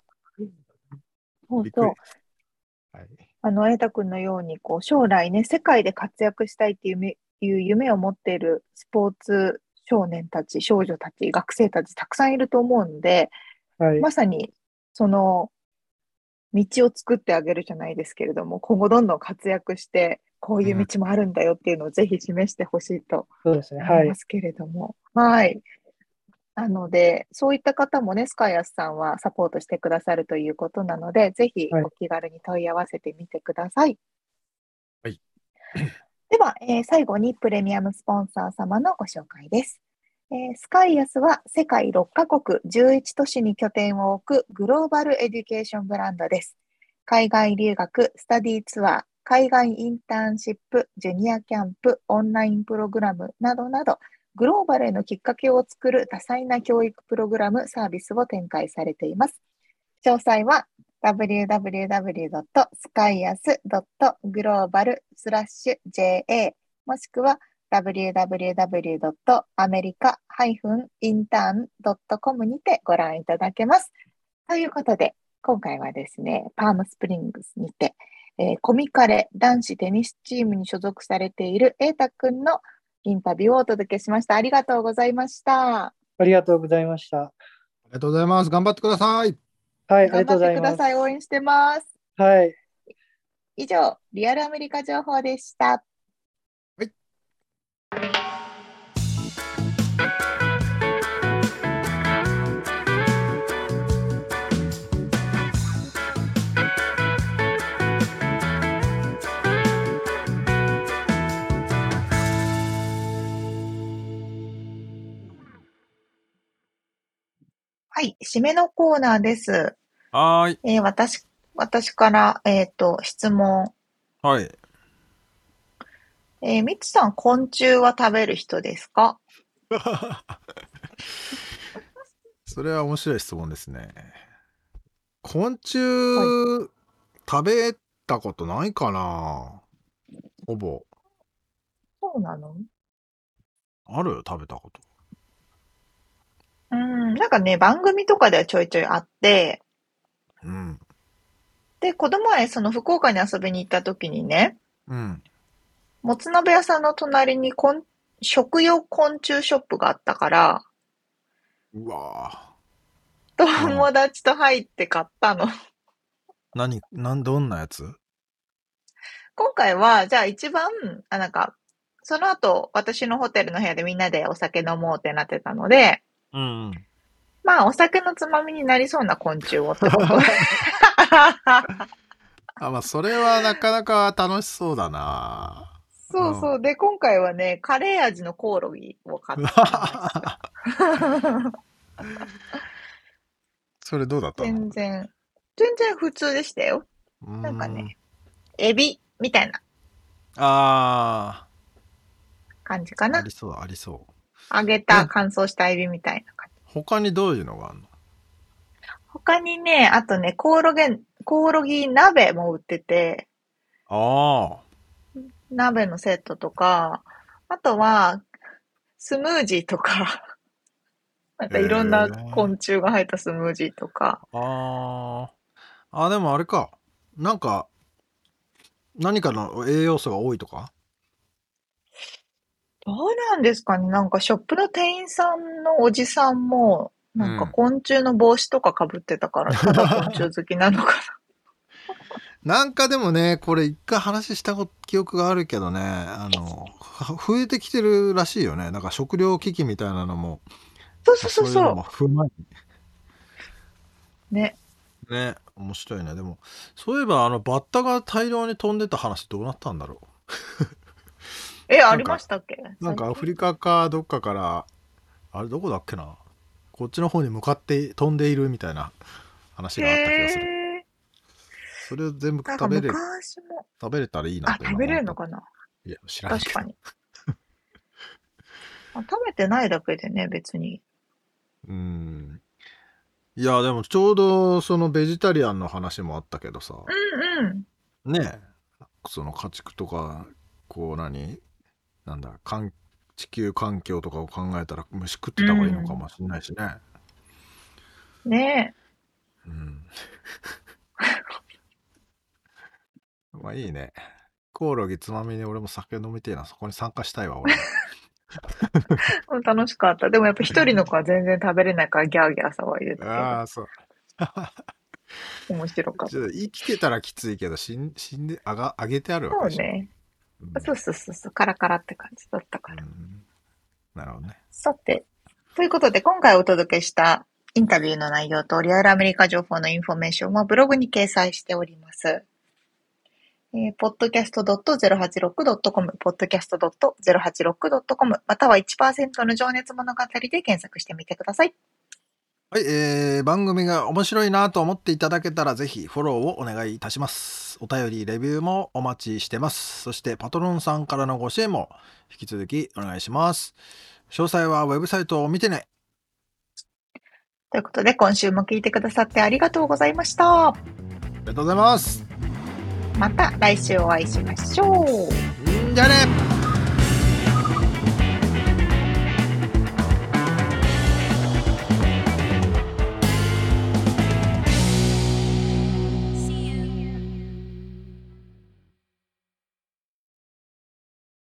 B: そう
A: びっくり
B: そう。
A: はい。
B: あの、瑛太君のように、こう、将来ね、世界で活躍したいっていう夢いう夢を持っているスポーツ少年たち、少女たち、学生たち、たくさんいると思うんで、
E: はい。
B: まさに、その、道を作ってあげるじゃないですけれども、今後どんどん活躍して、こういう道もあるんだよっていうのをぜひ示してほしいと
E: そうですね。はい
B: 思いま。すけれども。はい。なので、そういった方もね、スカイアスさんはサポートしてくださるということなので、ぜひ
E: はい
B: お気軽に問い合わせてみてください。
A: はい。[CLEARS THROAT]
B: では、えー最後にプレミアムスポンサー様のご紹介です。えースカイアスは世界6カ国11都市に拠点を置くグローバルエデュケーションブランドです。海外留学、スタディツアー、海外インターンシップ、ジュニアキャンプ、オンラインプログラムなどなど、グローバルへのきっかけを作る多彩な教育プログラム、サービスを展開されています。詳細は www.skyas.global/ja もしくは www.america-intern.com にてご覧いただけます。ということで、今回はですね、パームスプリングスにて、えーコミカレ男子テニスチームに所属されている瑛太くんのインタビューをお届けしました。ありがとうございました。
E: ありがとうございました。
A: ありがとうございます。頑張ってください。
E: はい、ありが
B: 頑張って
E: とうございます。
B: ください。応援してます。
E: はい。
B: 以上、リアルアメリカ情報でした。はい、締めのコーナーです。
A: はーい。
B: えー私、私から、えっ、と、質問。
A: はい。
B: えー、みつさん、昆虫は食べる人ですか？[LAUGHS]
A: それは面白い質問ですね。昆虫、食べたことないかな？ほぼ。
B: そうなの？
A: あるよ、食べたこと。
B: うん、なんかね、番組とかではちょいちょいあって、
A: うん。
B: で、この前、その福岡に遊びに行った時にね、
A: うん。
B: もつ鍋屋さんの隣に昆食用昆虫ショップがあったから、
A: うわ
B: 友達と入って買ったの。
A: ぁ。何、なん、どんなやつ？
B: 今回は、じゃあ一番、あ、なんか、その後、私のホテルの部屋でみんなでお酒飲もうってなってたので、
A: うん。
B: まあ、お酒のつまみになりそうな昆虫をってこと。
A: あ、まあ、それはなかなか楽しそうだな
B: そうそう。で、今回はね、カレー味のコオロギを買った。[LAUGHS]
A: それどうだったの？
B: 全然、全然普通でしたよ。なんかね。エビみたいな
A: ああ、あ
B: 感じかな
A: り。そう、ありそう。
B: 揚げた、乾燥したエビみたいな感じ。
A: 他にどういうのがあるの？
B: 他にね、あとね、コオロギ、コオロギ鍋も売ってて、
A: あ
B: 鍋のセットとか、あとは、スムージーとか、[LAUGHS] なんかいろんな昆虫が入ったスムージーとか、
A: あ。ああ。あ、でもあれか。なんか、何かの栄養素が多いとか？
B: どうなんですかねなんかショップの店員さんのおじさんも、なんか昆虫の帽子とか被ってたから、ただ昆虫好きなのか
A: な [LAUGHS] んかでもね、これ一回話したこ記憶があるけどね、あの、は増えてきてるらしいよね。なんか食料危機みたいなのも、
B: な。そうそうそう
A: いうのも
B: そ
A: 踏ま
B: う。ね。
A: えね、面白いね。でも、そういえばあのバッタが大量に飛んでた話どうなったんだろ
B: え、
A: か
B: ありましたっけ？
A: う。なんかアフリカかどっかから、あれどこだっけな？こっちの方に向かって飛んでいるみたいな話があった気がする。
B: へ
A: それを全部食べれる。食べれたらいいな
B: あ、
A: って
B: 食べれるの
A: か
B: かな？い
A: や、知らない
B: 確か。に。[LAUGHS] あ食べてないだけでね、別に。
A: うん。いや、でもちょうどそのベジタリアンの話もあったけどさ、
B: うんうん。
A: ねえ、その家畜とか、こう何？なんだ、環地球環境とかを考えたら虫食ってた方がいいのかもしれないしね。
B: ね
A: うん。[LAUGHS] まあいいね。コオロギつまみに俺も酒飲みてえな。そこに参加したいわ、俺。[LAUGHS]
B: 楽しかった。でもやっぱ一人の子は全然食べれないからギャーギャー騒いでた
A: ああ、そう。
B: 面白かった
A: 生きてたらきついけど、死ん死んで、あが、あげてあるわけ。
B: そうね。
A: うん
B: そうそうそうそう、カラカラって感じだったから。
A: うんなるほどね。
B: さて、ということで今回お届けしたインタビューの内容とリアルアメリカ情報のインフォメーションはブログに掲載しております。えー、podcast.086.com、podcast.086.com、または1%の情熱物語で検索してみてください。
A: はい、えー、番組が面白いなと思っていただけたらぜひフォローをお願いいたします。お便り、レビューもお待ちしてます。そしてパトロンさんからのご支援も引き続きお願いします。詳細はウェブサイトを見てね。
B: ということで今週も聞いてくださってありがとうございました。
A: ありがとうございます。
B: また来週お会いしましょう。
A: んじゃあね